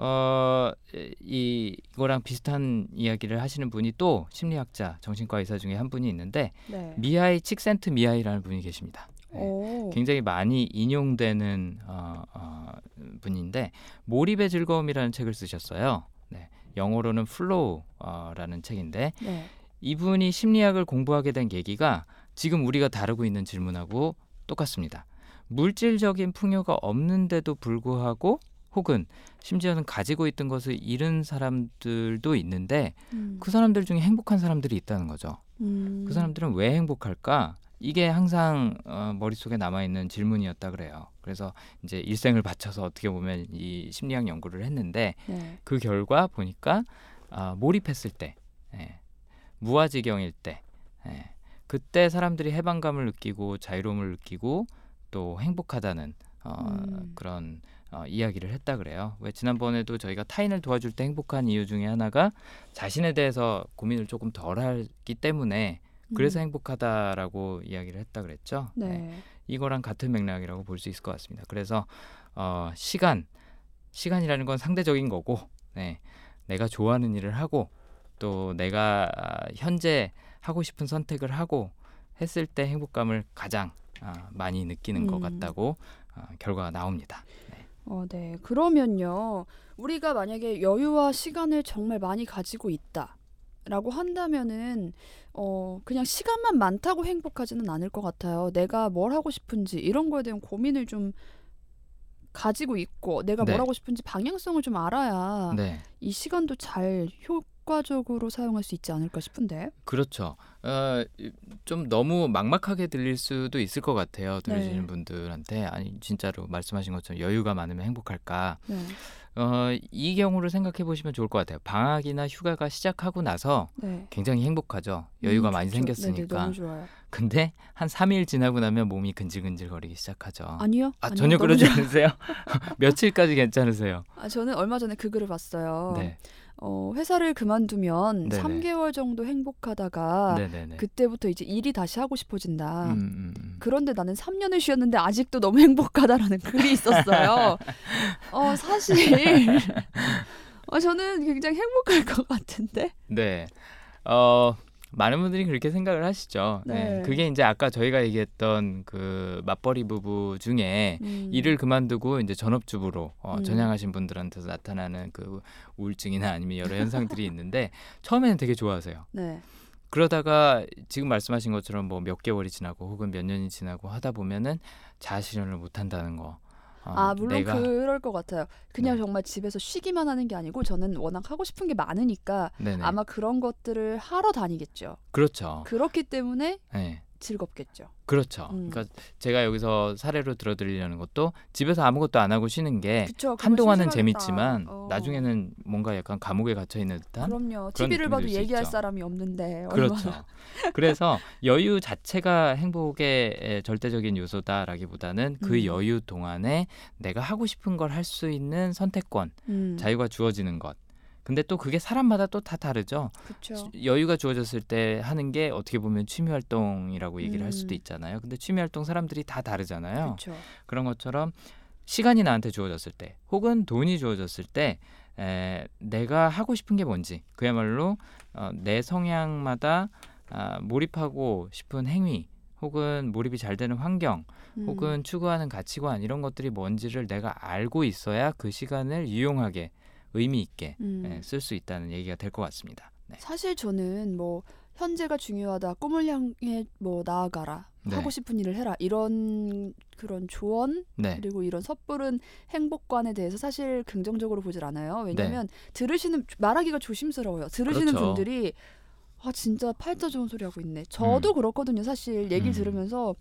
어, 이 이거랑 비슷한 이야기를 하시는 분이 또 심리학자, 정신과 의사 중에 한 분이 있는데 네. 미하이 칙센트미하이라는 분이 계십니다. 네. 오. 굉장히 많이 인용되는 어, 어, 분인데 몰입의 즐거움이라는 책을 쓰셨어요. 네. 영어로는 Flow라는 책인데 네. 이분이 심리학을 공부하게 된 계기가 지금 우리가 다루고 있는 질문하고 똑같습니다. 물질적인 풍요가 없는데도 불구하고 혹은 심지어는 가지고 있던 것을 잃은 사람들도 있는데 음. 그 사람들 중에 행복한 사람들이 있다는 거죠. 음. 그 사람들은 왜 행복할까? 이게 항상 어, 머릿속에 남아 있는 질문이었다 그래요. 그래서 이제 일생을 바쳐서 어떻게 보면 이 심리학 연구를 했는데 네. 그 결과 보니까 아, 몰입했을 때, 예, 무아지경일 때, 예, 그때 사람들이 해방감을 느끼고 자유로움을 느끼고 또 행복하다는 어, 음. 그런 어, 이야기를 했다 그래요. 왜 지난번에도 저희가 타인을 도와줄 때 행복한 이유 중에 하나가 자신에 대해서 고민을 조금 덜 하기 때문에 그래서 음. 행복하다라고 이야기를 했다 그랬죠. 네. 이거랑 같은 맥락이라고 볼 수 있을 것 같습니다. 그래서 어, 시간, 시간이라는 건 상대적인 거고, 네, 내가 좋아하는 일을 하고 또 내가 아, 현재 하고 싶은 선택을 하고 했을 때 행복감을 가장 아, 많이 느끼는 것 음. 같다고 아, 결과가 나옵니다. 네. 어, 네. 그러면요. 우리가 만약에 여유와 시간을 정말 많이 가지고 있다 라고 한다면은 어, 그냥 시간만 많다고 행복하지는 않을 것 같아요. 내가 뭘 하고 싶은지 이런 거에 대한 고민을 좀 가지고 있고 내가 네. 뭘 하고 싶은지 방향성을 좀 알아야 네, 이 시간도 잘 효 과적으로 사용할 수 있지 않을까 싶은데. 그렇죠. 어, 이- 좀 너무 막막하게 들릴 수도 있을 것 같아요. 들으시는 네. 분들한테 아니 진짜로 말씀하신 것처럼 여유가 많으면 행복할까? 네. 어, 이 경우를 생각해 보시면 좋을 것 같아요. 방학이나 휴가가 시작하고 나서 네. 굉장히 행복하죠. 여유가 음, 많이. 네네, 생겼으니까. 너무 좋아요. 근데 한 3일 지나고 나면 몸이 근질근질거리기 시작하죠. 아니요. 아, 아니요, 전혀 그러지. 않으세요? 며칠까지 괜찮으세요? 아, 저는 얼마 전에 그 글을 봤어요. 네. 어, 회사를 그만두면 네네. 3개월 정도 행복하다가 네, 네, 네. 그때부터 이제 일이 다시 하고 싶어진다. 음, 음, 음. 그런데 나는 3년을 쉬었는데 아직도 너무 행복하다라는 글이 있었어요. 어, 사실 어, 저는 굉장히 행복할 것 같은데. 네. 어, 많은 분들이 그렇게 생각을 하시죠. 네. 네. 그게 이제 아까 저희가 얘기했던 그 맞벌이 부부 중에 음, 일을 그만두고 이제 전업주부로 어, 음. 전향하신 분들한테서 나타나는 그 우울증이나 아니면 여러 현상들이 있는데 처음에는 되게 좋아하세요. 네. 그러다가 지금 말씀하신 것처럼 뭐 몇 개월이 지나고 혹은 몇 년이 지나고 하다 보면은 자아실현을 못 한다는 거. 어, 아 물론 내가 그럴 것 같아요. 그냥 네. 정말 집에서 쉬기만 하는 게 아니고 저는 워낙 하고 싶은 게 많으니까 네네. 아마 그런 것들을 하러 다니겠죠. 그렇죠. 그렇기 때문에 네. 즐겁겠죠. 그렇죠. 음. 그러니까 제가 여기서 사례로 들어드리려는 것도 집에서 아무것도 안 하고 쉬는 게 그쵸. 한동안은. 재밌지만 어. 나중에는 뭔가 약간 감옥에 gat혀 있는 듯한 그럼요. TV를 봐도 얘기할 있죠. 사람이 없는데 그렇죠. 얼마나. 그래서 여유 자체가 행복의 에, 절대적인 요소다라기보다는 그 음. 여유 동안에 내가 하고 싶은 걸 할 수 있는 선택권, 음, 자유가 주어지는 것. 근데 또 그게 사람마다 또 다 다르죠. 그렇죠. 여유가 주어졌을 때 하는 게 어떻게 보면 취미 활동이라고 얘기를 할 수도 음. 있잖아요. 근데 취미 활동 사람들이 다 다르잖아요. 그렇죠. 그런 것처럼 시간이 나한테 주어졌을 때 혹은 돈이 주어졌을 때 에, 내가 하고 싶은 게 뭔지 그야말로 어, 내 성향마다 아, 몰입하고 싶은 행위 혹은 몰입이 잘 되는 환경 음, 혹은 추구하는 가치관 이런 것들이 뭔지를 내가 알고 있어야 그 시간을 유용하게 의미 있게 음. 쓸수 있다는 얘기가 될 것 같습니다. 네. 사실 저는 뭐 현재가 중요하다. 꿈을 향해 뭐 나아가라. 네. 하고 싶은 일을 해라. 이런 그런 조언 네. 그리고 이런 섣부른 행복관에 대해서 사실 긍정적으로 보질 않아요. 왜냐하면 네. 들으시는 말하기가 조심스러워요. 들으시는 그렇죠. 분들이 아 진짜 팔자 좋은 소리 하고 있네. 저도 그렇거든요. 사실 얘기를 음. 들으면서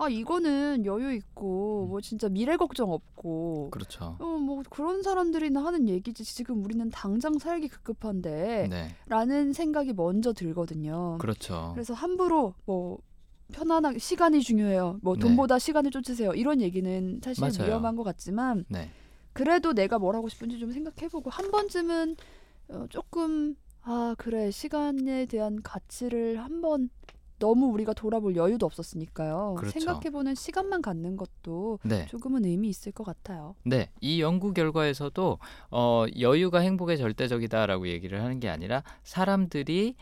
아 이거는 여유 있고 뭐 진짜 미래 걱정 없고 그렇죠. 어뭐 그런 사람들이나 하는 얘기지 지금 우리는 당장 살기 급급한데 네. 라는 생각이 먼저 들거든요. 그렇죠. 그래서 함부로 뭐 편안하게 시간이 중요해요. 뭐 네. 돈보다 시간을 쫓으세요. 이런 얘기는 사실 맞아요. 위험한 것 같지만 네. 그래도 내가 뭘 하고 싶은지 좀 생각해보고 한 번쯤은 어, 조금 아 그래 시간에 대한 가치를 한번 너무 우리가 돌아볼 여유도 없었으니까요. 그렇죠. 생각해보는 시간만 갖는 것도 네. 조금은 의미 있을 것 같아요. 네, 이 연구 결과에서도 어, 여유가 행복의 절대적이다라고 얘기를 하는 게 아니라 사람들이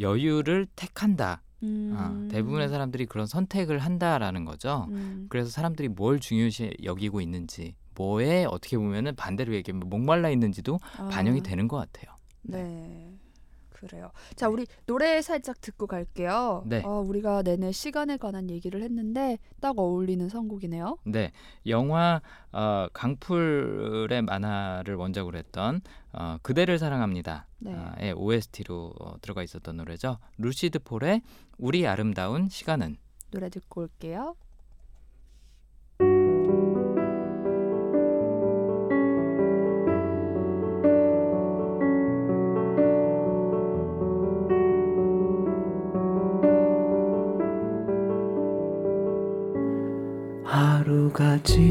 여유를 택한다. 음, 아, 대부분의 사람들이 그런 선택을 한다라는 거죠. 음, 그래서 사람들이 뭘 중요시 여기고 있는지, 뭐에 어떻게 보면은 반대로 얘기하면 목말라 있는지도 아, 반영이 되는 것 같아요. 네. 그래요. 자, 우리 노래 살짝 듣고 갈게요. 네. 어, 우리가 내내 시간에 관한 얘기를 했는데 딱 어울리는 선곡이네요. 네, 영화 어, 강풀의 만화를 원작으로 했던 어, 그대를 사랑합니다의 네. OST로 어, 들어가 있었던 노래죠. 루시드 폴의 우리 아름다운 시간은 노래 듣고 올게요. 하루가 지나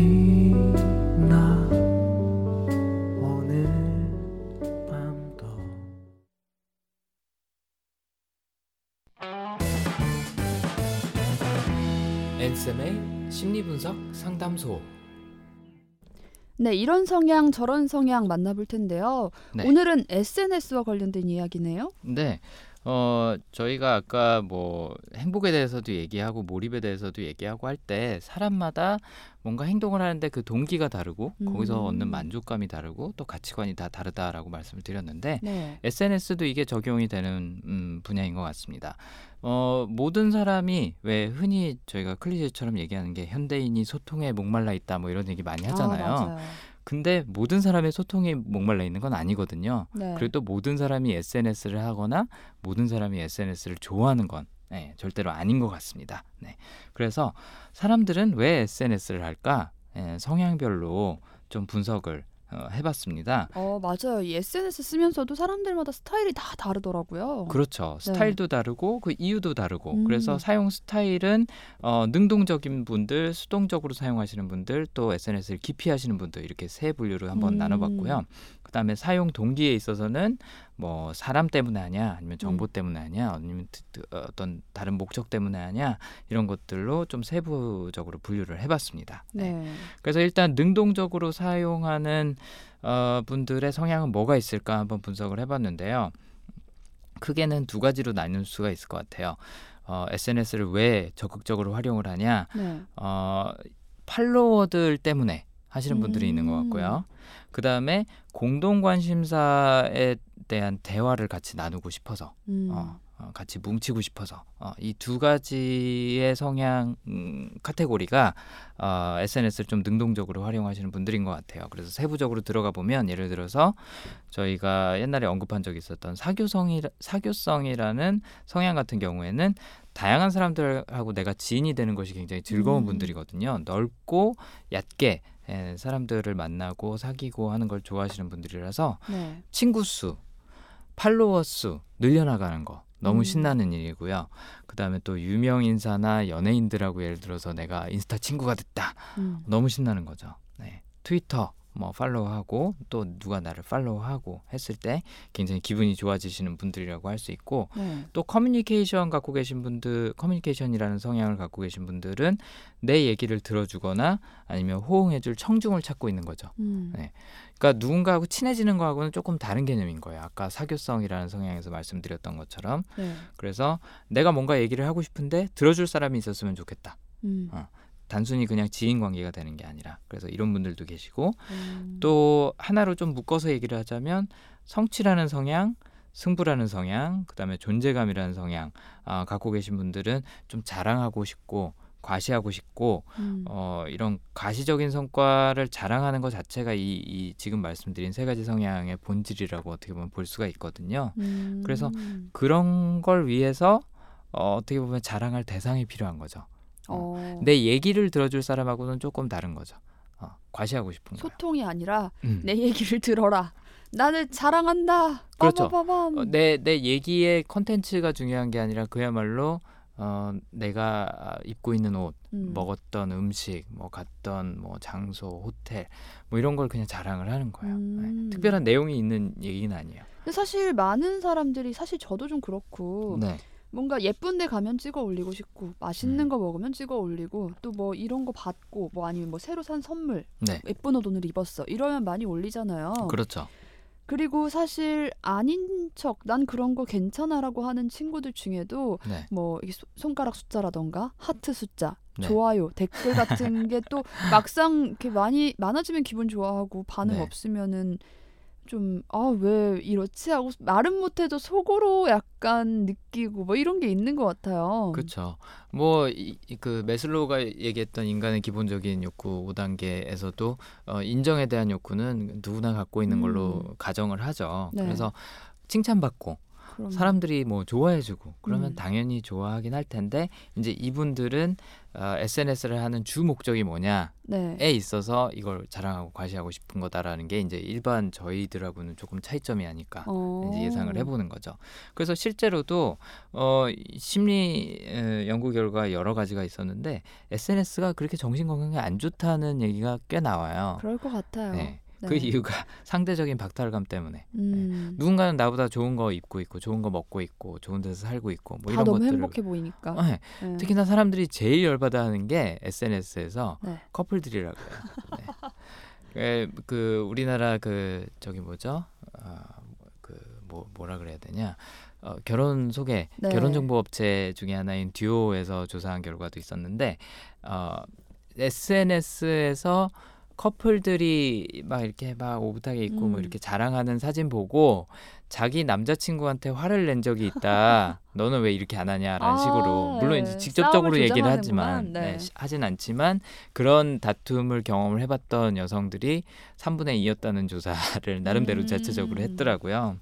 오늘 밤도 앤쌤의 심리분석 상담소. 네, 이런 성향 저런 성향 만나볼 텐데요. 네. 오늘은 SNS와 관련된 이야기네요. 네. 어, 저희가 아까 뭐 행복에 대해서도 얘기하고 몰입에 대해서도 얘기하고 할 때 사람마다 뭔가 행동을 하는데 그 동기가 다르고 거기서 음. 얻는 만족감이 다르고 또 가치관이 다 다르다라고 말씀을 드렸는데 네. SNS도 이게 적용이 되는 음, 분야인 것 같습니다. 어, 모든 사람이 왜 흔히 저희가 클리셰처럼 얘기하는 게 현대인이 소통에 목말라 있다 뭐 이런 얘기 많이 하잖아요. 아. 근데 모든 사람의 소통이 목말라 있는 건 아니거든요. 네. 그리고 또 모든 사람이 SNS를 하거나 모든 사람이 SNS를 좋아하는 건 네, 절대로 아닌 것 같습니다. 네. 그래서 사람들은 왜 SNS를 할까? 예, 성향별로 좀 분석을 어, 해봤습니다. 어, 맞아요. 이 SNS 쓰면서도 사람들마다 스타일이 다 다르더라고요. 그렇죠. 네. 스타일도 다르고 그 이유도 다르고 음. 그래서 사용 스타일은 어, 능동적인 분들, 수동적으로 사용하시는 분들, 또 SNS를 기피하시는 분들 이렇게 세 분류로 한번 음. 나눠봤고요. 그다음에 사용 동기에 있어서는 뭐 사람 때문에 하냐, 아니면 정보 음. 때문에 하냐, 아니면 트- 트- 어떤 다른 목적 때문에 하냐 이런 것들로 좀 세부적으로 분류를 해봤습니다. 네. 그래서 일단 능동적으로 사용하는 어, 분들의 성향은 뭐가 있을까 한번 분석을 해봤는데요. 크게는 두 가지로 나눌 수가 있을 것 같아요. 어, SNS를 왜 적극적으로 활용을 하냐? 네. 어, 팔로워들 때문에 하시는 분들이 있는 것 음. 같고요. 그 다음에 공동 관심사에 대한 대화를 같이 나누고 싶어서 음. 어, 어, 같이 뭉치고 싶어서 어, 이 두 가지의 성향 음, 카테고리가 어, SNS를 좀 능동적으로 활용하시는 분들인 것 같아요. 그래서 세부적으로 들어가 보면 예를 들어서 저희가 옛날에 언급한 적이 있었던 사교성이 사교성이라는 성향 같은 경우에는 다양한 사람들하고 내가 지인이 되는 것이 굉장히 즐거운 음. 분들이거든요. 넓고 얕게 예, 사람들을 만나고 사귀고 하는 걸 좋아하시는 분들이라서 네. 친구 수, 팔로워 수 늘려나가는 거 너무 음. 신나는 일이고요. 그다음에 또 유명 인사나 연예인들하고 예를 들어서 내가 인스타 친구가 됐다. 음. 너무 신나는 거죠. 네. 트위터 뭐 팔로우하고 또 누가 나를 팔로우하고 했을 때 굉장히 기분이 좋아지시는 분들이라고 할 수 있고 네. 또 커뮤니케이션 갖고 계신 분들 커뮤니케이션이라는 성향을 갖고 계신 분들은 내 얘기를 들어주거나 아니면 호응해줄 청중을 찾고 있는 거죠. 음. 네. 그러니까 누군가하고 친해지는 거하고는 조금 다른 개념인 거예요. 아까 사교성이라는 성향에서 말씀드렸던 것처럼. 네. 그래서 내가 뭔가 얘기를 하고 싶은데 들어줄 사람이 있었으면 좋겠다. 음. 어. 단순히 그냥 지인 관계가 되는 게 아니라. 그래서 이런 분들도 계시고 음. 또 하나로 좀 묶어서 얘기를 하자면 성취라는 성향, 승부라는 성향, 그다음에 존재감이라는 성향 아, 갖고 계신 분들은 좀 자랑하고 싶고 과시하고 싶고 음. 어, 이런 가시적인 성과를 자랑하는 것 자체가 이, 이 지금 말씀드린 세 가지 성향의 본질이라고 어떻게 보면 볼 수가 있거든요. 음. 그래서 그런 걸 위해서 어, 어떻게 보면 자랑할 대상이 필요한 거죠. 어. 내 얘기를 들어줄 사람하고는 조금 다른 거죠. 어, 과시하고 싶은 거예요. 소통이 아니라 음. 내 얘기를 들어라. 나를 자랑한다. 그렇죠. 빠바바밤. 어, 내, 내 얘기의 컨텐츠가 중요한 게 아니라 그야말로 어, 내가 아, 입고 있는 옷, 음. 먹었던 음식, 뭐 갔던 뭐 장소, 호텔 뭐 이런 걸 그냥 자랑을 하는 거예요. 음. 네. 특별한 내용이 있는 얘기는 아니에요. 사실 많은 사람들이 사실 저도 좀 그렇고 네, 뭔가 예쁜 데 가면 찍어 올리고 싶고 맛있는 음. 거 먹으면 찍어 올리고 또 뭐 이런 거 받고 뭐 아니면 뭐 새로 산 선물 네, 예쁜 옷 오늘 입었어 이러면 많이 올리잖아요. 그렇죠. 그리고 사실 아닌 척 난 그런 거 괜찮아라고 하는 친구들 중에도 네, 뭐 손가락 숫자라던가 하트 숫자, 네. 좋아요, 댓글 같은 게 또 막상 이렇게 많이 많아지면 기분 좋아하고 반응 네. 없으면은 좀 아 왜 이렇지 하고 말은 못해도 속으로 약간 느끼고 뭐 이런 게 있는 것 같아요. 그렇죠. 뭐 그 메슬로우가 얘기했던 인간의 기본적인 욕구 5단계에서도 어, 인정에 대한 욕구는 누구나 갖고 있는 걸로 음. 가정을 하죠. 네. 그래서 칭찬받고 그럼 사람들이 뭐 좋아해주고 그러면 음. 당연히 좋아하긴 할 텐데 이제 이분들은 어, SNS를 하는 주 목적이 뭐냐에 네. 있어서 이걸 자랑하고 과시하고 싶은 거다라는 게 이제 일반 저희들하고는 조금 차이점이 아닐까 어. 이제 예상을 해보는 거죠. 그래서 실제로도 어, 이 심리 에, 연구 결과 여러 가지가 있었는데 SNS가 그렇게 정신 건강에 안 좋다는 얘기가 꽤 나와요. 그럴 것 같아요. 네. 네. 그 이유가 상대적인 박탈감 때문에 음. 누군가는 나보다 좋은 거 입고 있고 좋은 거 먹고 있고 좋은 데서 살고 있고 뭐다 이런 너무 것들을 행복해 보이니까. 네. 네. 특히나 사람들이 제일 열받아하는 게 SNS에서 네. 커플들이라고요. 네. 에, 그 우리나라 그 저기 뭐죠? 어, 그뭐 뭐라 그래야 되냐? 어, 결혼 소개 네. 결혼 정보 업체 중에 하나인 듀오에서 조사한 결과도 있었는데 어, SNS에서 커플들이 막 이렇게 막 오붓하게 입고 뭐 음. 이렇게 자랑하는 사진 보고 자기 남자친구한테 화를 낸 적이 있다. 너는 왜 이렇게 안 하냐라는 아, 식으로 물론 네. 이제 직접적으로 싸움을 얘기를. 하지만 네. 네, 시- 하진 않지만 그런 다툼을 경험을 해봤던 여성들이 3분의 2였다는 조사를 나름대로 음. 자체적으로 했더라고요.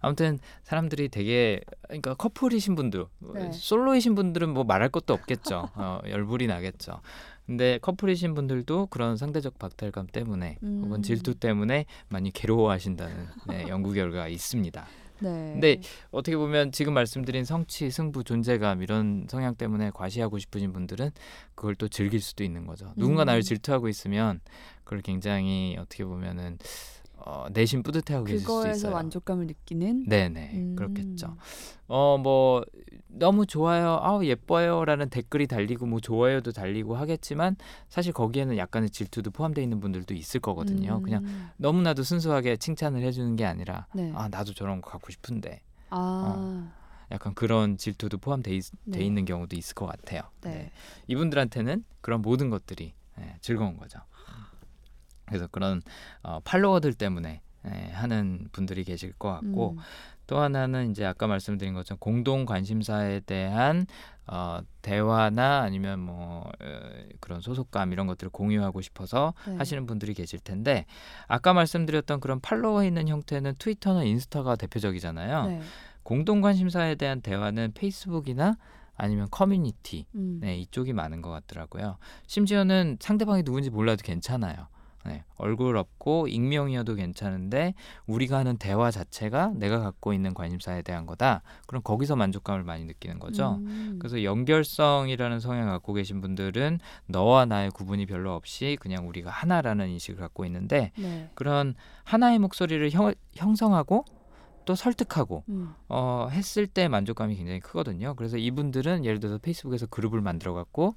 아무튼 사람들이 되게 그러니까 커플이신 분들 네. 솔로이신 분들은 뭐 말할 것도 없겠죠. 어, 열불이 나겠죠. 근데 커플이신 분들도 그런 상대적 박탈감 때문에 음. 혹은 질투 때문에 많이 괴로워하신다는 네, 연구 결과가 있습니다. 네. 근데 어떻게 보면 지금 말씀드린 성취, 승부, 존재감 이런 성향 때문에 과시하고 싶으신 분들은 그걸 또 즐길 수도 있는 거죠. 누군가 음. 나를 질투하고 있으면 그걸 굉장히 어떻게 보면은 어, 내심 뿌듯해하고 계실 수 그거에서 있어요. 만족감을 느끼는. 네네 음. 그렇겠죠. 어 뭐 너무 좋아요, 아우 예뻐요라는 댓글이 달리고 뭐 좋아요도 달리고 하겠지만 사실 거기에는 약간의 질투도 포함되어 있는 분들도 있을 거거든요. 음. 그냥 너무나도 순수하게 칭찬을 해주는 게 아니라 네. 아 나도 저런 거 갖고 싶은데 아. 약간 그런 질투도 포함돼 있, 네. 돼 있는 경우도 있을 것 같아요. 네. 네. 이분들한테는 그런 모든 것들이 네, 즐거운 거죠. 그래서 그런 어, 팔로워들 때문에 네, 하는 분들이 계실 것 같고 음. 또 하나는 이제 아까 말씀드린 것처럼 공동 관심사에 대한 어, 대화나 아니면 뭐 어, 그런 소속감 이런 것들을 공유하고 싶어서 네. 하시는 분들이 계실 텐데 아까 말씀드렸던 그런 팔로워 있는 형태는 트위터나 인스타가 대표적이잖아요. 네. 공동 관심사에 대한 대화는 페이스북이나 아니면 커뮤니티 음. 네, 이쪽이 많은 것 같더라고요. 심지어는 상대방이 누군지 몰라도 괜찮아요. 네, 얼굴 없고 익명이어도 괜찮은데 우리가 하는 대화 자체가 내가 갖고 있는 관심사에 대한 거다. 그럼 거기서 만족감을 많이 느끼는 거죠. 음. 그래서 연결성이라는 성향을 갖고 계신 분들은 너와 나의 구분이 별로 없이 그냥 우리가 하나라는 인식을 갖고 있는데 네. 그런 하나의 목소리를 형, 형성하고 또 설득하고 음. 어, 했을 때 만족감이 굉장히 크거든요. 그래서 이분들은 예를 들어서 페이스북에서 그룹을 만들어 갖고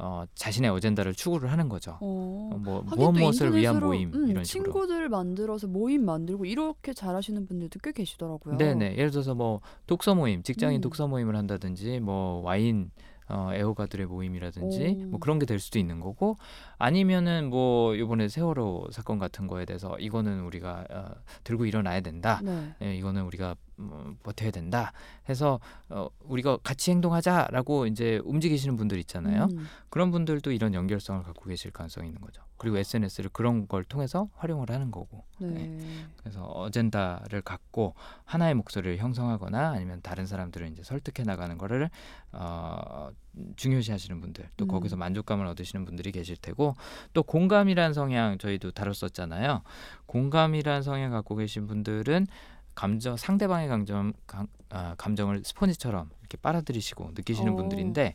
어, 자신의 어젠다를 추구를 하는 거죠. 어. 어, 뭐 무엇 또 무엇을 위한 모임 음, 이런 식으로. 친구들 만들어서 모임 만들고 이렇게 잘하시는 분들도 꽤 계시더라고요. 네네. 예를 들어서 뭐 독서 모임, 직장인 음. 독서 모임을 한다든지 뭐 와인 어, 애호가들의 모임이라든지 오. 뭐 그런 게 될 수도 있는 거고 아니면은 뭐 이번에 세월호 사건 같은 거에 대해서 이거는 우리가 어, 들고 일어나야 된다. 네. 예, 이거는 우리가 음, 버텨야 된다. 해서 어, 우리가 같이 행동하자라고 이제 움직이시는 분들 있잖아요. 음. 그런 분들도 이런 연결성을 갖고 계실 가능성이 있는 거죠. 그리고 SNS를 그런 걸 통해서 활용을 하는 거고. 네. 그래서 어젠다를 갖고 하나의 목소리를 형성하거나 아니면 다른 사람들을 이제 설득해 나가는 거를 어, 중요시하시는 분들 또 음. 거기서 만족감을 얻으시는 분들이 계실 테고 또 공감이란 성향 저희도 다뤘었잖아요. 공감이란 성향 갖고 계신 분들은 감정 상대방의 감정 감, 아, 감정을 스펀지처럼 이렇게 빨아들이시고 느끼시는 어. 분들인데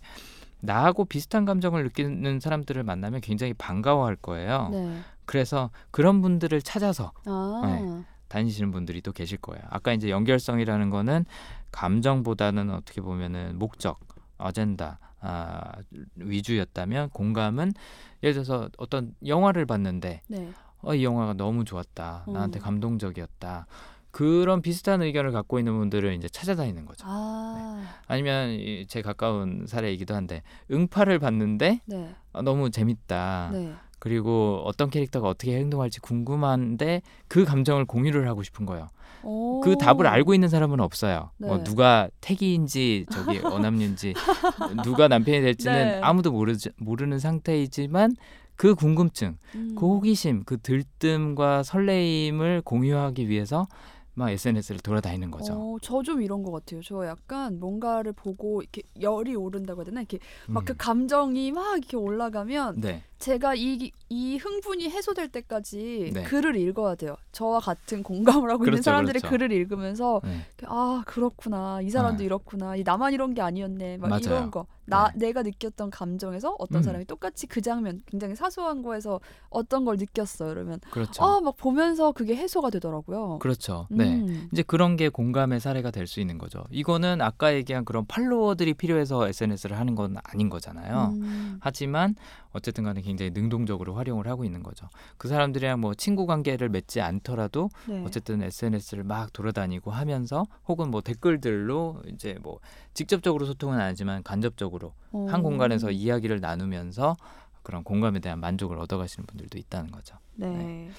나하고 비슷한 감정을 느끼는 사람들을 만나면 굉장히 반가워할 거예요. 네. 그래서 그런 분들을 찾아서 아. 네. 다니시는 분들이 또 계실 거예요. 아까 이제 연결성이라는 거는 감정보다는 어떻게 보면은 목적, 어젠다 아, 위주였다면 공감은 예를 들어서 어떤 영화를 봤는데 네. 어, 이 영화가 너무 좋았다. 나한테 음. 감동적이었다. 그런 비슷한 의견을 갖고 있는 분들을 이제 찾아다니는 거죠. 아. 아니면 이- 제 가까운 사례이기도 한데 응파를 봤는데 네. 어, 너무 재밌다. 네. 그리고 어떤 캐릭터가 어떻게 행동할지 궁금한데 그 감정을 공유를 하고 싶은 거예요. 오. 그 답을 알고 있는 사람은 없어요. 네. 뭐 누가 태기인지 저기 어남류인지 누가 남편이 될지는 네. 아무도 모르 모르는 상태이지만 그 궁금증, 음. 그 호기심, 그 들뜸과 설레임을 공유하기 위해서 막 SNS를 돌아다니는 거죠. 어, 저좀 이런 것 같아요. 저 약간 뭔가를 보고 이렇게 열이 오른다고 해야 되나? 이렇게 막그 음. 감정이 막 이렇게 올라가면 네, 제가 이, 이 흥분이 해소될 때까지 네. 글을 읽어야 돼요. 저와 같은 공감을 하고 있는 그렇죠, 사람들의 그렇죠. 글을 읽으면서 네. 아 그렇구나 이 사람도 네. 이렇구나 이 나만 이런 게 아니었네 막 맞아요. 이런 거나 네. 내가 느꼈던 감정에서 어떤 음. 사람이 똑같이 그 장면 굉장히 사소한 거에서 어떤 걸 느꼈어 이러면 그렇죠. 아막 보면서 그게 해소가 되더라고요. 그렇죠. 네. 음. 이제 그런 게 공감의 사례가 될 수 있는 거죠. 이거는 아까 얘기한 그런 팔로워들이 필요해서 SNS를 하는 건 아닌 거잖아요. 음. 하지만 어쨌든 간에 굉장히 능동적으로 활용을 하고 있는 거죠. 그 사람들이랑 뭐 친구 관계를 맺지 않더라도 네. 어쨌든 SNS를 막 돌아다니고 하면서 혹은 뭐 댓글들로 이제 뭐 직접적으로 소통은 안 하지만 간접적으로 어. 한 공간에서 이야기를 나누면서 그런 공감에 대한 만족을 얻어가시는 분들도 있다는 거죠. 네.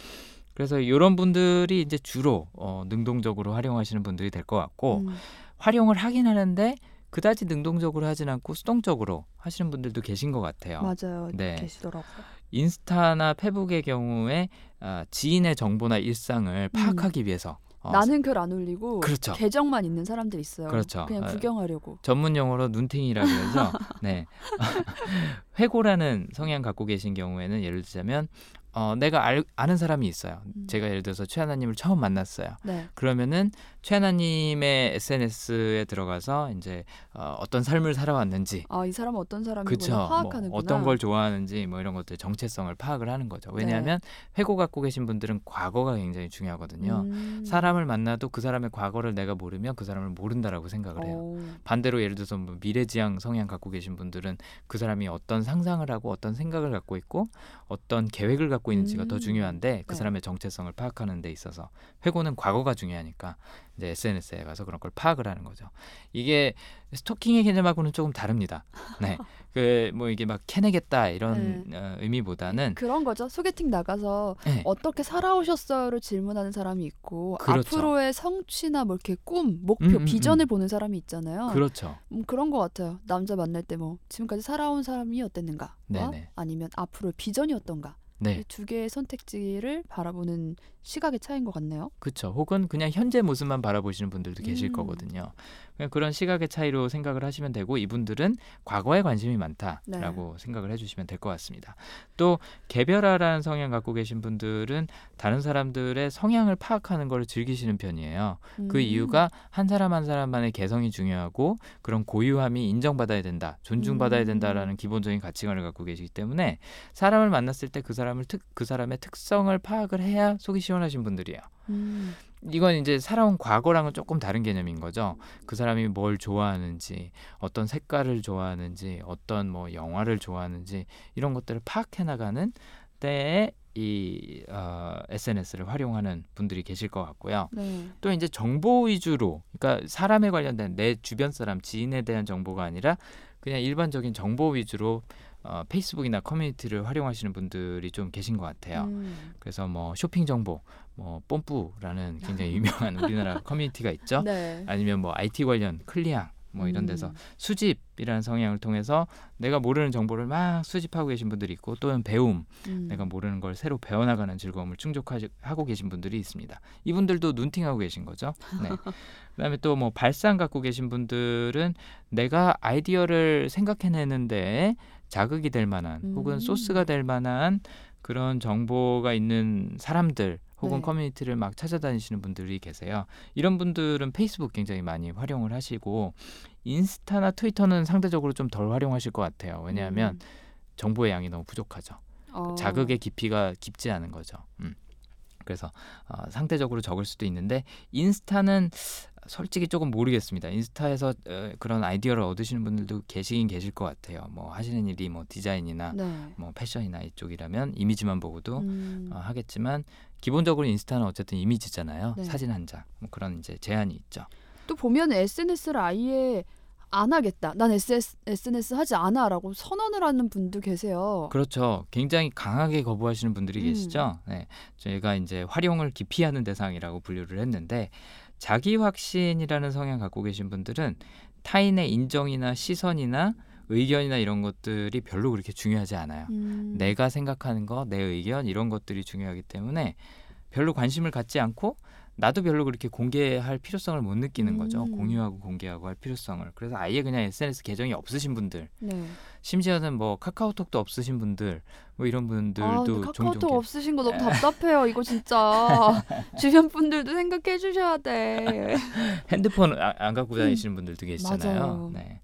그래서 이런 분들이 이제 주로 어, 능동적으로 활용하시는 분들이 될 것 같고 음. 활용을 하긴 하는데 그다지 능동적으로 하진 않고 수동적으로 하시는 분들도 계신 것 같아요. 맞아요. 네. 계시더라고요. 인스타나 페북의 경우에 아, 지인의 정보나 일상을 파악하기 위해서 어, 음. 나는 글 안 올리고 그렇죠. 계정만 있는 사람들 있어요. 그렇죠. 그냥 아, 구경하려고. 전문 용어로 눈팅이라고 해서 네 회고라는 성향 갖고 계신 경우에는 예를 들자면 어, 내가 알, 아는 사람이 있어요. 음. 제가 예를 들어서 최하나님을 처음 만났어요. 네. 그러면은 최하나님의 SNS에 들어가서 이제 어, 어떤 삶을 살아왔는지 아 이 사람은 어떤 사람이구나 그쵸. 뭐 파악하는구나. 어떤 걸 좋아하는지 뭐 이런 것들 정체성을 파악을 하는 거죠. 네. 왜냐하면 회고 갖고 계신 분들은 과거가 굉장히 중요하거든요. 음. 사람을 만나도 그 사람의 과거를 내가 모르면 그 사람을 모른다라고 생각을 해요. 어. 반대로 예를 들어서 뭐 미래지향 성향 갖고 계신 분들은 그 사람이 어떤 상상을 하고 어떤 생각을 갖고 있고 어떤 계획을 갖고 있는지가 더 음. 중요한데 그 네. 사람의 정체성을 파악하는 데 있어서 회고는 과거가 중요하니까 이제 SNS에 가서 그런 걸 파악을 하는 거죠. 이게 스토킹의 개념하고는 조금 다릅니다. 네. 그 뭐 이게 막 캐내겠다 이런 어, 의미보다는 그런 거죠. 소개팅 나가서 네. 어떻게 살아오셨어요를 질문하는 사람이 있고 그렇죠. 앞으로의 성취나 뭐 이렇게 꿈, 목표, 음, 음, 비전을 음. 보는 사람이 있잖아요. 그렇죠. 음, 그런 것 같아요. 남자 만날 때 뭐 지금까지 살아온 사람이 어땠는가, 네네. 아니면 앞으로의 비전이 어떤가. 네. 이두 개의 선택지를 바라보는 시각의 차이인 것 같네요. 그렇죠. 혹은 그냥 현재 모습만 바라보시는 분들도 계실 음. 거거든요. 그냥 그런 시각의 차이로 생각을 하시면 되고 이분들은 과거에 관심이 많다라고 생각을 해주시면 될 것 같습니다. 또 개별화라는 성향 갖고 계신 분들은 다른 사람들의 성향을 파악하는 걸 즐기시는 편이에요. 그 음. 이유가 한 사람 한 사람만의 개성이 중요하고 그런 고유함이 인정받아야 된다, 존중받아야 음. 된다라는 기본적인 가치관을 갖고 계시기 때문에 사람을 만났을 때 그 사람을 특, 그 사람의 특성을 파악을 해야 속이 시원하신 분들이에요. 음. 이건 이제 살아온 과거랑은 조금 다른 개념인 거죠. 그 사람이 뭘 좋아하는지, 어떤 색깔을 좋아하는지, 어떤 뭐 영화를 좋아하는지 이런 것들을 파악해 나가는 때에 이 어, SNS를 활용하는 분들이 계실 것 같고요. 네. 또 이제 정보 위주로, 그러니까 사람에 관련된 내 주변 사람, 지인에 대한 정보가 아니라 그냥 일반적인 정보 위주로 어, 페이스북이나 커뮤니티를 활용하시는 분들이 좀 계신 것 같아요. 음. 그래서 뭐 쇼핑 정보, 뭐 뽐뿌라는 굉장히 유명한 우리나라 커뮤니티가 있죠. 네. 아니면 뭐 IT 관련 클리앙 뭐 이런 데서 음. 수집이라는 성향을 통해서 내가 모르는 정보를 막 수집하고 계신 분들이 있고 또는 배움, 음. 내가 모르는 걸 새로 배워나가는 즐거움을 충족하고 계신 분들이 있습니다. 이분들도 눈팅하고 계신 거죠. 네. 그다음에 또 뭐 발상 갖고 계신 분들은 내가 아이디어를 생각해내는데 자극이 될 만한 혹은 음. 소스가 될 만한 그런 정보가 있는 사람들 혹은 네. 커뮤니티를 막 찾아다니시는 분들이 계세요. 이런 분들은 페이스북 굉장히 많이 활용을 하시고 인스타나 트위터는 상대적으로 좀 덜 활용하실 것 같아요. 왜냐하면 음. 정보의 양이 너무 부족하죠. 어. 자극의 깊이가 깊지 않은 거죠. 음. 그래서 어, 상대적으로 적을 수도 있는데 인스타는 솔직히 조금 모르겠습니다. 인스타에서 어, 그런 아이디어를 얻으시는 분들도 계시긴 계실 것 같아요. 뭐 하시는 일이 뭐 디자인이나 네. 뭐 패션이나 이쪽이라면 이미지만 보고도 음. 어, 하겠지만 기본적으로 인스타는 어쨌든 이미지잖아요. 네. 사진 한 장. 뭐 그런 이제 제한이 있죠. 또 보면 SNS를 아예 안 하겠다. 난 SS, SNS 하지 않아라고 선언을 하는 분도 계세요. 그렇죠. 굉장히 강하게 거부하시는 분들이 음. 계시죠. 네. 저희가 이제 활용을 기피하는 대상이라고 분류를 했는데 자기 확신이라는 성향 갖고 계신 분들은 타인의 인정이나 시선이나 의견이나 이런 것들이 별로 그렇게 중요하지 않아요. 음. 내가 생각하는 거, 내 의견 이런 것들이 중요하기 때문에 별로 관심을 갖지 않고 나도 별로 그렇게 공개할 필요성을 못 느끼는 거죠. 음. 공유하고 공개하고 할 필요성을. 그래서 아예 그냥 SNS 계정이 없으신 분들, 네. 심지어는 뭐 카카오톡도 없으신 분들, 뭐 이런 분들도 아, 근데 종종 카카오톡 계- 없으신 거 너무 답답해요. 이거 진짜 주변 분들도 생각해 주셔야 돼. 핸드폰 아- 안 갖고 다니시는 분들도 계시잖아요. 음. 맞아요. 네.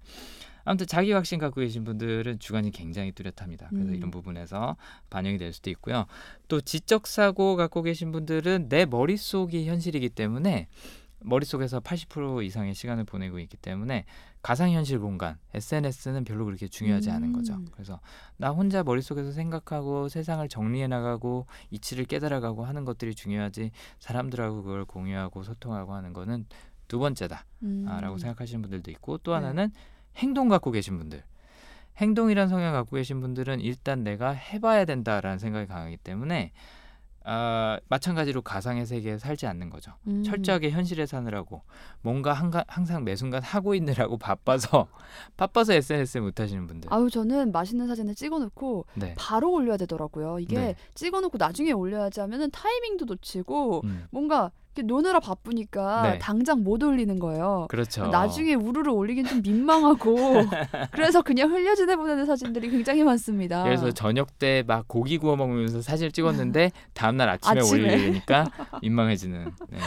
아무튼 자기 확신 갖고 계신 분들은 주관이 굉장히 뚜렷합니다. 그래서 음. 이런 부분에서 반영이 될 수도 있고요. 또 지적 사고 갖고 계신 분들은 내 머릿속이 현실이기 때문에 머릿속에서 80% 이상의 시간을 보내고 있기 때문에 가상현실 공간 SNS는 별로 그렇게 중요하지 않은 거죠. 음. 그래서 나 혼자 머릿속에서 생각하고 세상을 정리해 나가고 이치를 깨달아가고 하는 것들이 중요하지 사람들하고 그걸 공유하고 소통하고 하는 거는 두 번째다. 음. 아, 라고 생각하시는 분들도 있고 또 네. 하나는 행동 갖고 계신 분들 행동이란 성향 갖고 계신 분들은 일단 내가 해봐야 된다라는 생각이 강하기 때문에 아, 마찬가지로 가상의 세계에 살지 않는 거죠. 음. 철저하게 현실에 사느라고 뭔가 한가, 항상 매 순간 하고 있느라고 바빠서 바빠서 SNS 못 하시는 분들. 아유 저는 맛있는 사진을 찍어놓고 네. 바로 올려야 되더라고요. 이게 네. 찍어놓고 나중에 올려야지 하면은 타이밍도 놓치고 음, 뭔가 노느라 바쁘니까 네. 당장 못 올리는 거예요. 그렇죠. 나중에 우르르 올리긴 좀 민망하고 그래서 그냥 흘려지내 보내는 사진들이 굉장히 많습니다. 그래서 저녁 때 막 고기 구워 먹으면서 사진을 찍었는데 다음날 아침에, 아침에. 올리니까 민망해지는. 네.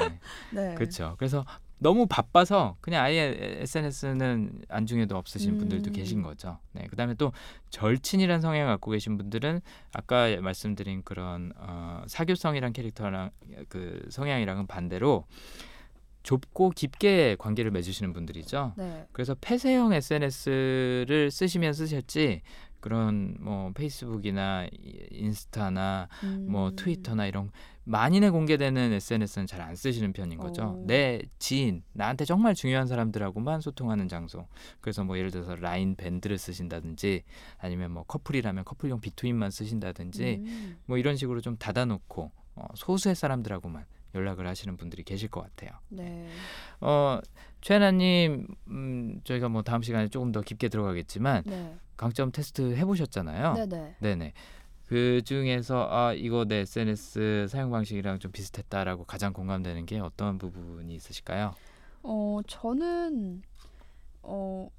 네. 그렇죠. 그래서 너무 바빠서 그냥 아예 SNS는 안중에도 없으신 분들도 음. 계신 거죠. 네. 그다음에 또 절친이란 성향을 갖고 계신 분들은 아까 말씀드린 그런 어, 사교성이란 캐릭터랑 그 성향이랑은 반대로 좁고 깊게 관계를 맺으시는 분들이죠. 네. 그래서 폐쇄형 SNS를 쓰시면 쓰셨지 그런 뭐 페이스북이나 이- 인스타나 음. 뭐 트위터나 이런 만인에 공개되는 SNS는 잘 안 쓰시는 편인 거죠. 오. 내 지인, 나한테 정말 중요한 사람들하고만 소통하는 장소. 그래서 뭐 예를 들어서 라인 밴드를 쓰신다든지 아니면 뭐 커플이라면 커플용 비트윈만 쓰신다든지 음. 뭐 이런 식으로 좀 닫아놓고 어, 소수의 사람들하고만 연락을 하시는 분들이 계실 것 같아요. 네. 어, 최하나님, 음, 저희가 뭐 다음 시간에 조금 더 깊게 들어가겠지만 네. 강점 테스트 해보셨잖아요. 네네. 네네. 그 중에서 아 이거 내 SNS 사용 방식이랑 좀 비슷했다라고 가장 공감되는 게 어떤 부분이 있으실까요? 어 저는 어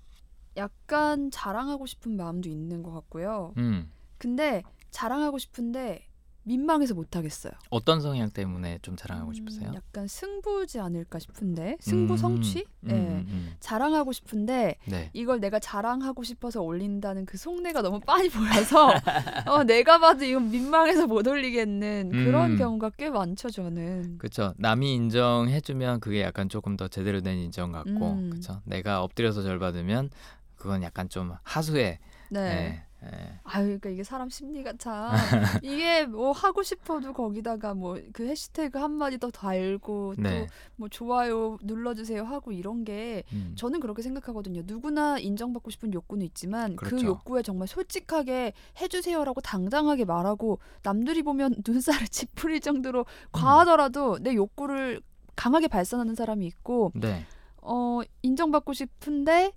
약간 자랑하고 싶은 마음도 있는 것 같고요. 음 근데 자랑하고 싶은데 민망해서 못 하겠어요. 어떤 성향 때문에 좀 자랑하고 음, 싶으세요? 약간 승부지 않을까 싶은데 승부 음, 성취? 음, 네. 음, 음. 자랑하고 싶은데 네. 이걸 내가 자랑하고 싶어서 올린다는 그 속내가 너무 빤히 보여서 어, 내가 봐도 이건 민망해서 못 올리겠는 그런 음. 경우가 꽤 많죠 저는. 그렇죠. 남이 인정해주면 그게 약간 조금 더 제대로 된 인정 같고, 음. 그렇죠. 내가 엎드려서 절 받으면 그건 약간 좀 하수에. 네. 네. 네. 아유, 그러니까 이게 사람 심리가 참 이게 뭐 하고 싶어도 거기다가 뭐 그 해시태그 한 마디 더 달고 네. 또뭐 좋아요 눌러주세요 하고 이런 게 음. 저는 그렇게 생각하거든요. 누구나 인정받고 싶은 욕구는 있지만 그 그렇죠. 욕구에 정말 솔직하게 해주세요라고 당당하게 말하고 남들이 보면 눈살을 찌푸릴 정도로 음. 과하더라도 내 욕구를 강하게 발산하는 사람이 있고 네. 어 인정받고 싶은데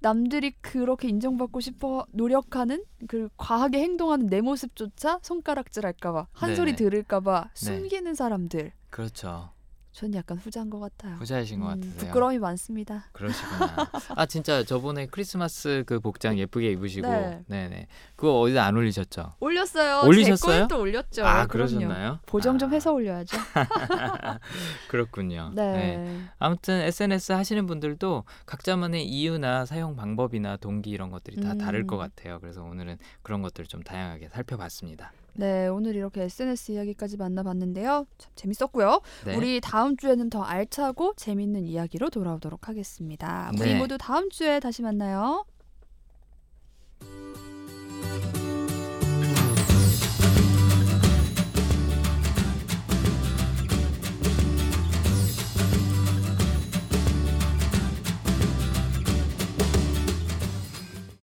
남들이 그렇게 인정받고 싶어 노력하는 그 과하게 행동하는 내 모습조차 손가락질할까봐 한 소리 네네. 들을까봐 네. 숨기는 사람들. 그렇죠. 전 약간 후자인 것 같아요. 후자이신 것 음, 같으세요. 부끄러움이 많습니다. 그러시구나. 아 진짜 저번에 크리스마스 그 복장 예쁘게 입으시고, 네. 네. 네 그거 어디다 안 올리셨죠? 올렸어요. 올리셨어요? 또 올렸죠. 아. 그러셨나요? 보정 좀 아, 해서 올려야죠. 그렇군요. 네. 아무튼 SNS 하시는 분들도 각자만의 이유나 사용 방법이나 동기 이런 것들이 다 다를 음. 것 같아요. 그래서 오늘은 그런 것들을 좀 다양하게 살펴봤습니다. 네, 오늘 이렇게 SNS 이야기까지 만나봤는데요. 참 재밌었고요. 네. 우리 다음 주에는 더 알차고 재밌는 이야기로 돌아오도록 하겠습니다. 우리 네. 모두 다음 주에 다시 만나요.